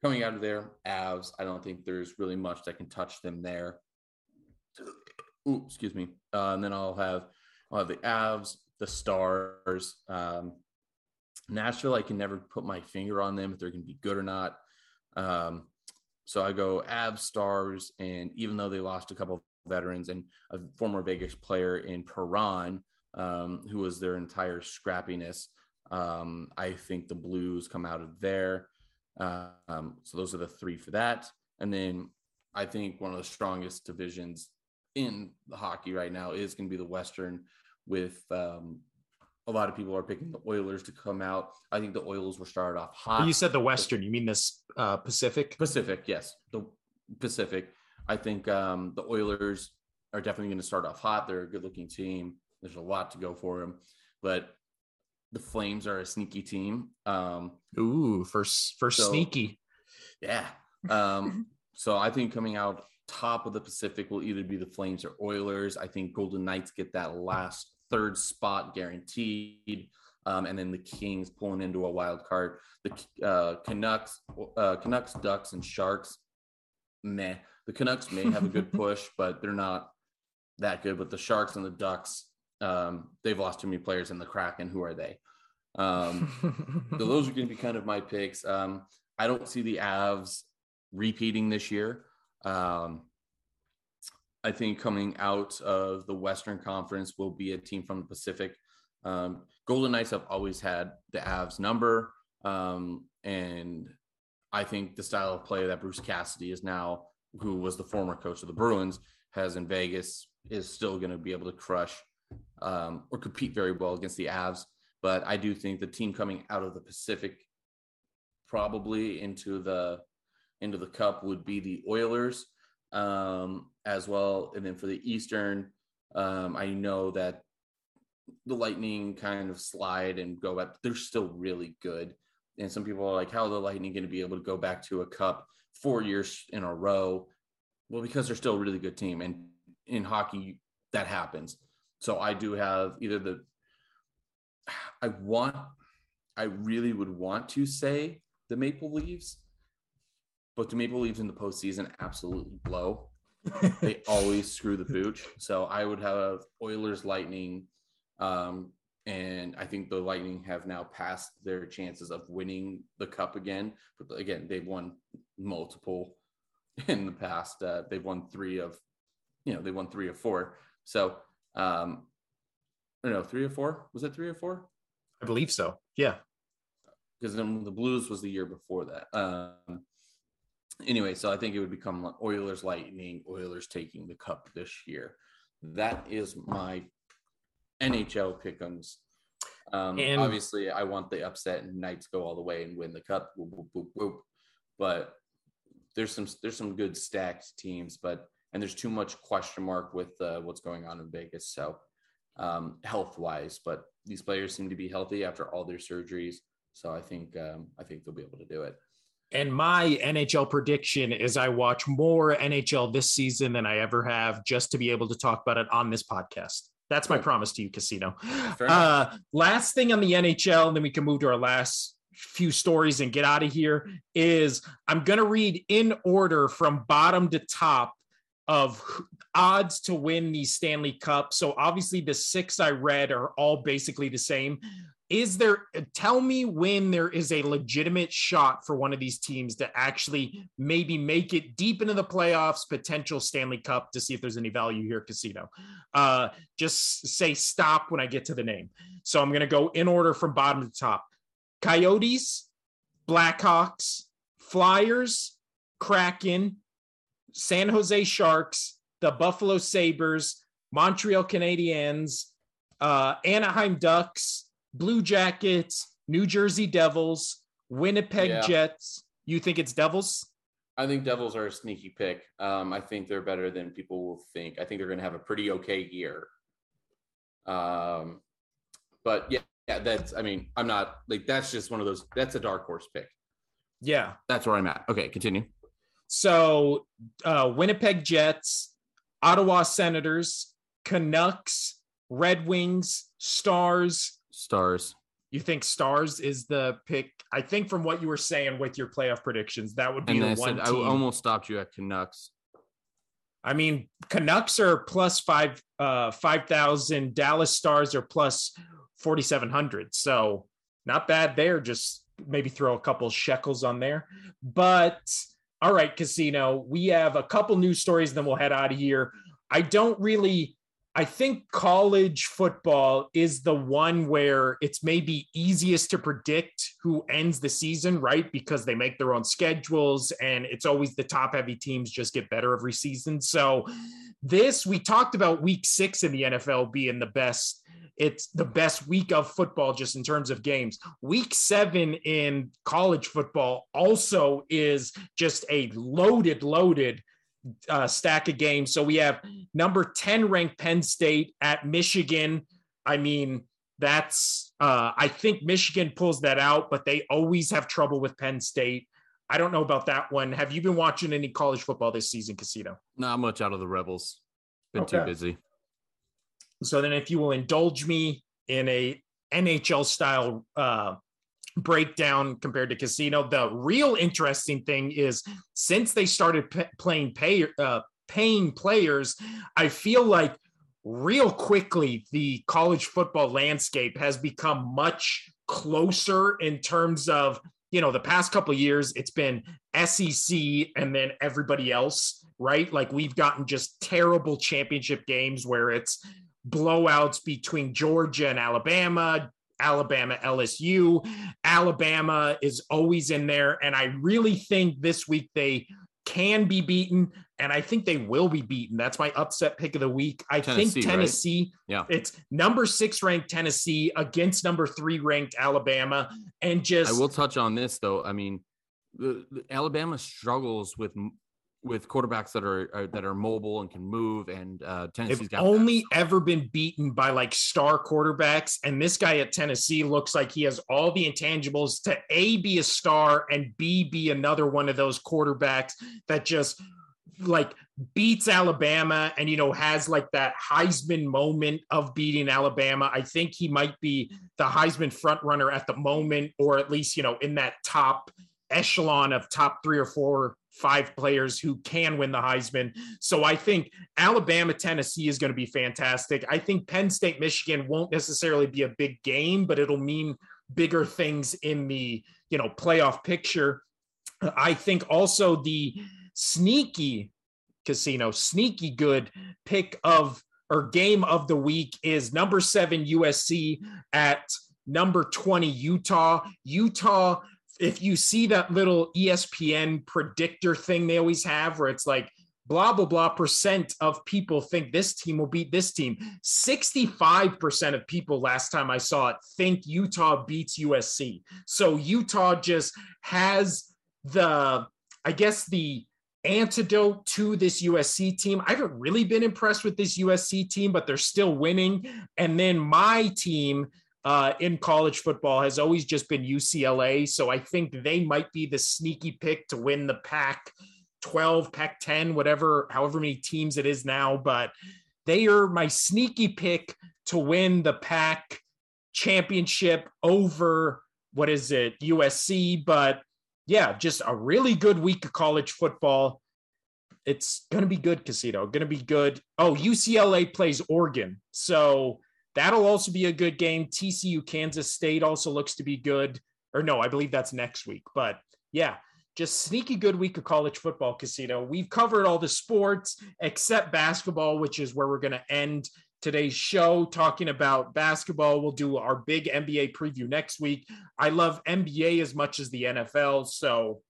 coming out of there, Avs. I don't think there's really much that can touch them there. Ooh, excuse me. Uh, and then I'll have I'll have the Avs, the Stars. Um, Nashville, I can never put my finger on them if they're going to be good or not. Um, so I go Avs, Stars, and even though they lost a couple of veterans and a former Vegas player in Perron, um, who was their entire scrappiness, um, I think the Blues come out of there. Um, so those are the three for that. And then I think one of the strongest divisions in the hockey right now is going to be the Western with um, a lot of people are picking the Oilers to come out. I think the Oilers were started off hot. You said the Western. You mean this uh, Pacific? Pacific, yes, the Pacific. I think um, the Oilers are definitely going to start off hot. They're a good-looking team. There's a lot to go for them, but the Flames are a sneaky team. Um, Ooh, first first So- sneaky. yeah. Um, so I think coming out top of the Pacific will either be the Flames or Oilers. I think Golden Knights get that last third spot guaranteed. Um, and then the Kings pulling into a wild card. The uh, Canucks, uh, Canucks, Ducks, and Sharks. Meh. The Canucks may have a good push, but they're not that good. But the Sharks and the Ducks, um, they've lost too many players. And the Kraken, who are they? Um, so those are going to be kind of my picks. Um, I don't see the Avs repeating this year. Um, I think coming out of the Western Conference will be a team from the Pacific. Um, Golden Knights have always had the Avs number. Um, and I think the style of play that Bruce Cassidy is now, who was the former coach of the Bruins, has in Vegas is still going to be able to crush um, or compete very well against the Avs. But I do think the team coming out of the Pacific, probably into the into the Cup, would be the Oilers um, as well. And then for the Eastern, um, I know that the Lightning kind of slide and go up. They're still really good. And some people are like, how are the Lightning going to be able to go back to a cup four years in a row? Well, because they're still a really good team. And in hockey, that happens. So I do have either the, I want, I really would want to say the Maple Leaves, but the Maple Leaves in the postseason absolutely blow. they always screw the pooch. So I would have Oilers, Lightning, um, and I think the Lightning have now passed their chances of winning the cup again. But again, they've won multiple in the past. Uh, they've won three of, you know, they won three of four. So, um, I don't know, three or four. Was it three or four? I believe so. Yeah, because then the Blues was the year before that. Um, anyway, so I think it would become like Oilers Lightning, Oilers taking the cup this year. That is my NHL pickums. Um, and obviously, I want the upset and Knights go all the way and win the cup. Whoop, whoop, whoop, whoop. But there's some there's some good stacked teams, but and there's too much question mark with uh, what's going on in Vegas. So um, health wise, but these players seem to be healthy after all their surgeries. So I think um, I think they'll be able to do it. And my NHL prediction is I watch more NHL this season than I ever have just to be able to talk about it on this podcast. That's my promise to you, Casino. Uh, last thing on the NHL, and then we can move to our last few stories and get out of here. Is I'm going to read in order from bottom to top of odds to win the Stanley Cup. So obviously, the six I read are all basically the same. Is there tell me when there is a legitimate shot for one of these teams to actually maybe make it deep into the playoffs potential stanley cup to see if there's any value here casino. Uh just say stop when i get to the name. So i'm to go in order from bottom to top. Coyotes blackhawks flyers kraken san jose sharks the buffalo sabres montreal canadiens uh anaheim ducks Blue Jackets, New Jersey Devils, Winnipeg yeah. Jets. You think it's Devils? I think Devils are a sneaky pick. Um, I think they're better than people will think. I think they're going to have a pretty okay year. Um, but yeah, yeah, that's. I mean, I'm not like that's just one of those. That's a dark horse pick. Yeah, that's where I'm at. Okay, continue. So, uh, Winnipeg Jets, Ottawa Senators, Canucks, Red Wings, Stars, Stars. You think Stars is the pick? I think from what you were saying with your playoff predictions, that would be and the I one. Said. I almost stopped you at Canucks. I mean, Canucks are plus five uh five thousand. Dallas Stars are plus forty seven hundred. So not bad there. Just maybe throw a couple shekels on there. But all right, Casino. We have a couple news stories, then we'll head out of here. I don't really I think college football is the one where it's maybe easiest to predict who ends the season, right? Because they make their own schedules and it's always the top heavy teams just get better every season. So, this we talked about week six in the NFL being the best. It's the best week of football just in terms of games. Week seven in college football also is just a loaded, loaded uh, stack of games. So we have number 10 ranked Penn State at Michigan. I mean, that's, uh, I think Michigan pulls that out, but they always have trouble with Penn State. I don't know about that one. Have you been watching any college football this season, Casino? Not much out of the Rebels. Been okay. too busy. So then, if you will indulge me in a NHL style uh, breakdown compared to casino. The real interesting thing is since they started p- playing pay, uh, paying players, I feel like real quickly the college football landscape has become much closer in terms of you know the past couple years it's been SEC and then everybody else right? Like we've gotten just terrible championship games where it's blowouts between Georgia and Alabama, Alabama, LSU. Alabama is always in there. And I really think this week they can be beaten, and I think they will be beaten. That's my upset pick of the week. I Tennessee, think Tennessee, right? yeah, it's number six ranked Tennessee against number three ranked Alabama, and just I will touch on this though. I mean, Alabama struggles with with quarterbacks that are, are, that are mobile and can move. And uh, Tennessee's got only that. ever been beaten by like star quarterbacks, and this guy at Tennessee looks like he has all the intangibles to a be a star and b be another one of those quarterbacks that just like beats Alabama and you know has like that Heisman moment of beating Alabama. I think he might be the Heisman front runner at the moment, or at least you know in that top echelon of top three or four five players who can win the Heisman. So I think Alabama, Tennessee is going to be fantastic. I think Penn State, Michigan won't necessarily be a big game, but it'll mean bigger things in the, you know, playoff picture. I think also the sneaky casino, sneaky good pick of or game of the week is number seven USC at number 20 Utah. Utah if you see that little ESPN predictor thing they always have where it's like blah blah blah percent of people think this team will beat this team. 65% of people last time i saw it think utah beats usc so utah just has the i guess the antidote to this usc team. I haven't really been impressed with this usc team but they're still winning. And then my team uh, in college football has always just been UCLA. So I think they might be the sneaky pick to win the Pac 12, Pac 10, whatever, however many teams it is now. But they are my sneaky pick to win the Pac championship over what is it, USC. But yeah, just a really good week of college football. It's going to be good, Casino. Going to be good. Oh, UCLA plays Oregon. So That'll also be a good game. TCU Kansas State also looks to be good. Or no, I believe that's next week. But yeah, just sneaky good week of college football casino. We've covered all the sports except basketball, which is where we're going to end today's show talking about basketball. We'll do our big NBA preview next week. I love NBA as much as the NFL, so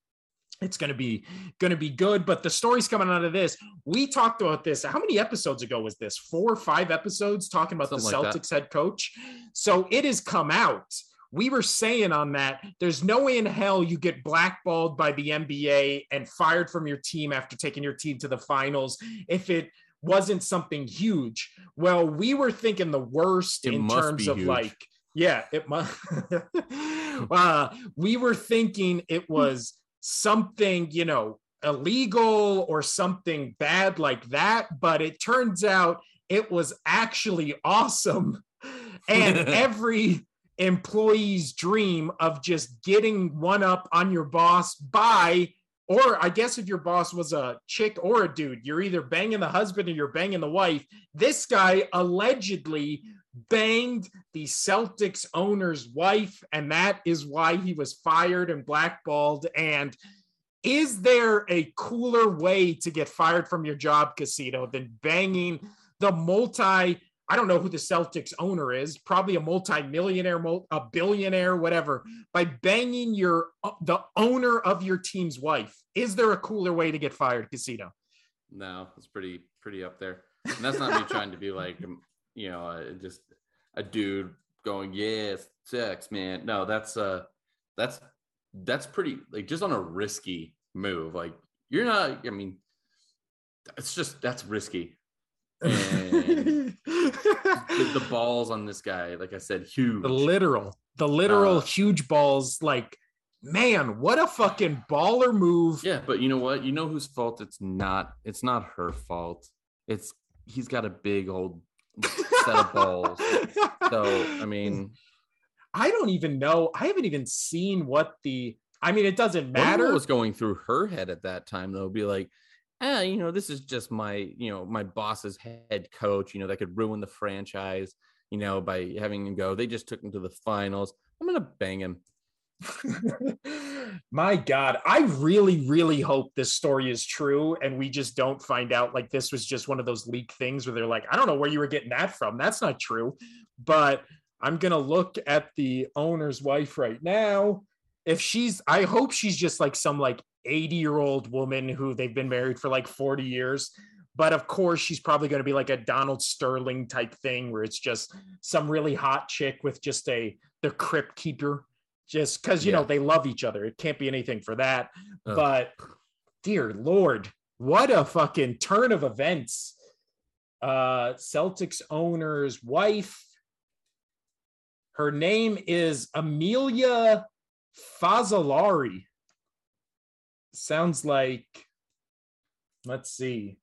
it's going to be going to be good but the stories coming out of this. We talked about this how many episodes ago was this? Four or five episodes talking about Something the celtics like head coach? So it has come out. We were saying on that there's no way in hell you get blackballed by the nba and fired from your team after taking your team to the finals if it wasn't something huge. Well we were thinking the worst it in terms of huge. like yeah it must uh, we were thinking it was something, you know, illegal or something bad like that. But it turns out it was actually awesome. And every employee's dream of just getting one up on your boss by, or I guess if your boss was a chick or a dude, you're either banging the husband or you're banging the wife. This guy allegedly banged the Celtics owner's wife, and that is why he was fired and blackballed. And is there a cooler way to get fired from your job, Casino, than banging the multi? I don't know who the Celtics owner is, probably a multi-millionaire, a billionaire, whatever, by banging your the owner of your team's wife. Is there a cooler way to get fired, Casino? No, it's pretty pretty up there. And that's not me trying to be like you know, uh, just a dude going, yes, sex, man. No, that's uh, that's that's pretty like just on a risky move. Like you're not. I mean, it's just that's risky. The, the, balls on this guy, like I said, huge. The literal, the literal uh, huge balls. Like, man, what a fucking baller move. Yeah, but you know what? You know whose fault it's not. It's not her fault. It's he's got a big old set of balls. so I mean, I don't even know. I haven't even seen what the. I mean, it doesn't matter. What was going through her head at that time, though? Be like, eh, you know, this is just my, you know, my boss's head coach. You know, that could ruin the franchise. You know, by having him go. They just took him to the finals. I'm gonna bang him. My God, I really, really hope this story is true and we just don't find out like this was just one of those leak things where they're like, I don't know where you were getting that from. That's not true. But I'm going to look at the owner's wife right now. If she's, I hope she's just like some like 80 year old woman who they've been married for like 40 years. But of course, she's probably going to be like a Donald Sterling type thing where it's just some really hot chick with just a, the crypt keeper just because you yeah. know they love each other. It can't be anything for that. Ugh. But dear Lord, what a fucking turn of events. Uh Celtics owner's wife. Her name is Emilia Fazzalari. Sounds like let's see.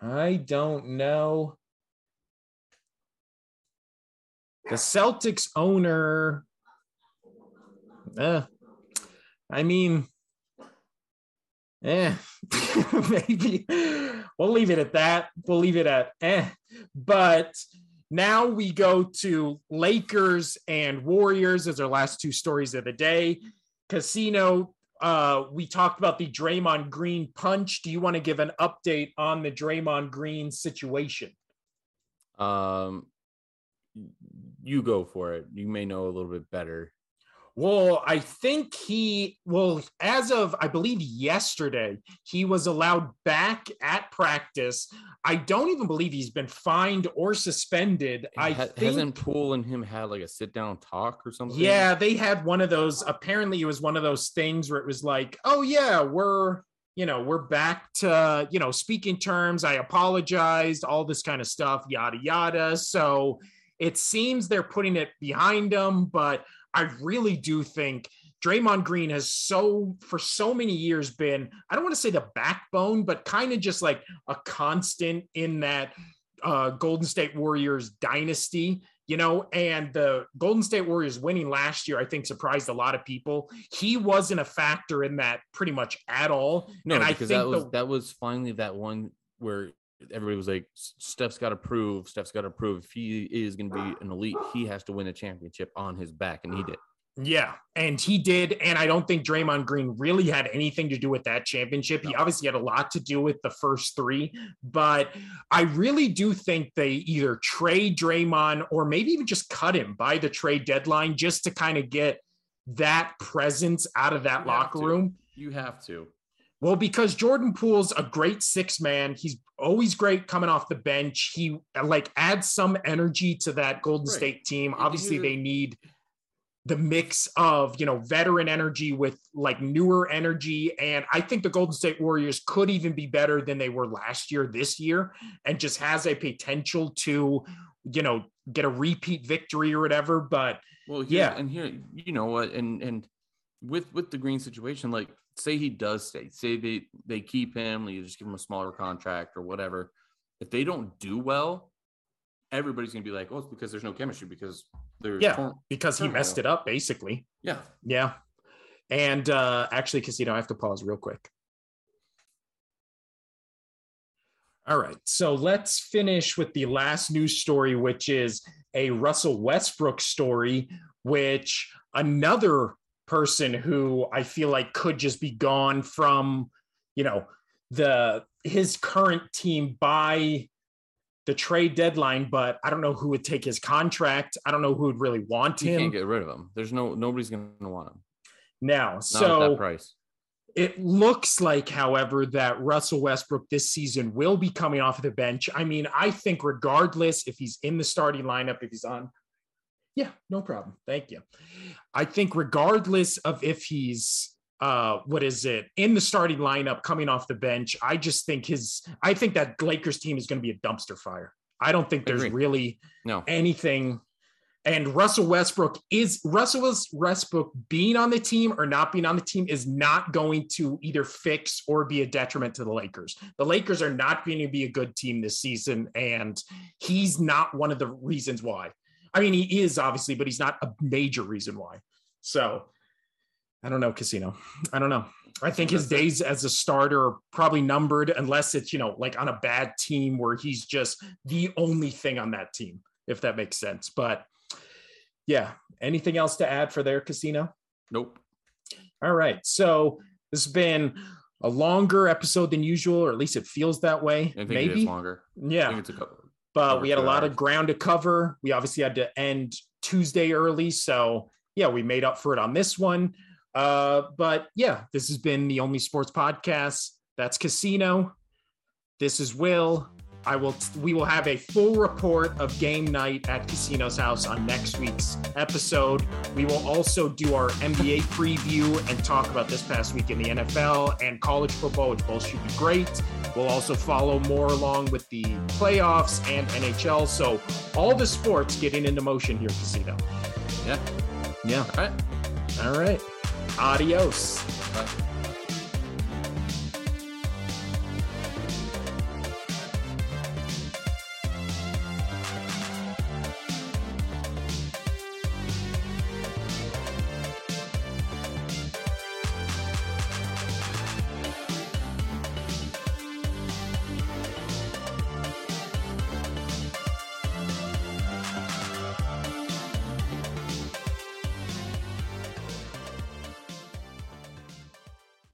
I don't know. The Celtics owner, eh, I mean, eh, maybe we'll leave it at that. We'll leave it at eh. But now we go to Lakers and Warriors as our last two stories of the day. Casino, uh, we talked about the Draymond Green punch. Do you want to give an update on the Draymond Green situation? Um, you go for it. You may know a little bit better. Well, I think he, well, as of, I believe yesterday, he was allowed back at practice. I don't even believe he's been fined or suspended. I ha- think, hasn't Poole and him had like a sit down talk or something. Yeah, they had one of those. Apparently, it was one of those things where it was like, oh, yeah, we're, you know, we're back to, you know, speaking terms. I apologized, all this kind of stuff, yada, yada. So, it seems they're putting it behind them, but I really do think Draymond Green has so for so many years been I don't want to say the backbone, but kind of just like a constant in that uh, Golden State Warriors dynasty. You know, and the Golden State Warriors winning last year, I think, surprised a lot of people. He wasn't a factor in that pretty much at all. No, and because that was the, that was finally that one where everybody was like, Steph's got to prove, Steph's got to prove if he is going to be an elite, he has to win a championship on his back. And he did. Yeah, and he did. And I don't think Draymond Green really had anything to do with that championship. He obviously had a lot to do with the first three, but I really do think they either trade Draymond or maybe even just cut him by the trade deadline just to kind of get that presence out of that you locker room. You have to. Well, because Jordan Poole's a great six man. He's always great coming off the bench. He like adds some energy to that Golden right. State team. Obviously, they need the mix of you know veteran energy with like newer energy and i think the golden state warriors could even be better than they were last year this year and just has a potential to you know get a repeat victory or whatever but well here, yeah and here you know what and and with with the green situation like say he does stay, say they they keep him, you just give him a smaller contract or whatever. If they don't do well, everybody's gonna be like, "Oh, it's because there's no chemistry because there's yeah because he messed it up basically." Yeah, yeah. And uh actually, Casino, I have to pause real quick. All right, so let's finish with the last news story, which is a Russell Westbrook story, which another person who I feel like could just be gone from, you know, the his current team by the trade deadline, but I don't know who would take his contract. I don't know who would really want him. You can't get rid of him. There's no nobody's going to want him now. So price. It looks like, however, that Russell Westbrook this season will be coming off of the bench. I mean, I think regardless if he's in the starting lineup, if he's on yeah, no problem. Thank you. I think regardless of if he's uh what is it in the starting lineup coming off the bench, I just think his I think that Lakers team is going to be a dumpster fire. I don't think there's really no anything and Russell Westbrook is Russell Westbrook being on the team or not being on the team is not going to either fix or be a detriment to the Lakers. The Lakers are not going to be a good team this season, and he's not one of the reasons why. I mean, he is obviously, but he's not a major reason why. So I don't know, Casino. I don't know. I think his days as a starter are probably numbered unless it's, you know, like on a bad team where he's just the only thing on that team, if that makes sense. But yeah. Anything else to add for their casino? Nope. All right. So this has been a longer episode than usual, or at least it feels that way. I think Maybe. it is longer. I Yeah. think it's a couple. But over we had a lot of ground to cover. We obviously had to end Tuesday early, so yeah, we made up for it on this one. Uh, but yeah, this has been the only sports podcast. That's Casino. This is Will. I will. We will have a full report of game night at Casino's house on next week's episode. We will also do our NBA preview and talk about this past week in the NFL and college football, which both should be great. We'll also follow more along with the playoffs and NHL. So all the sports getting into motion here, Casino. Yeah. Yeah. All right. All right. Adios. Bye.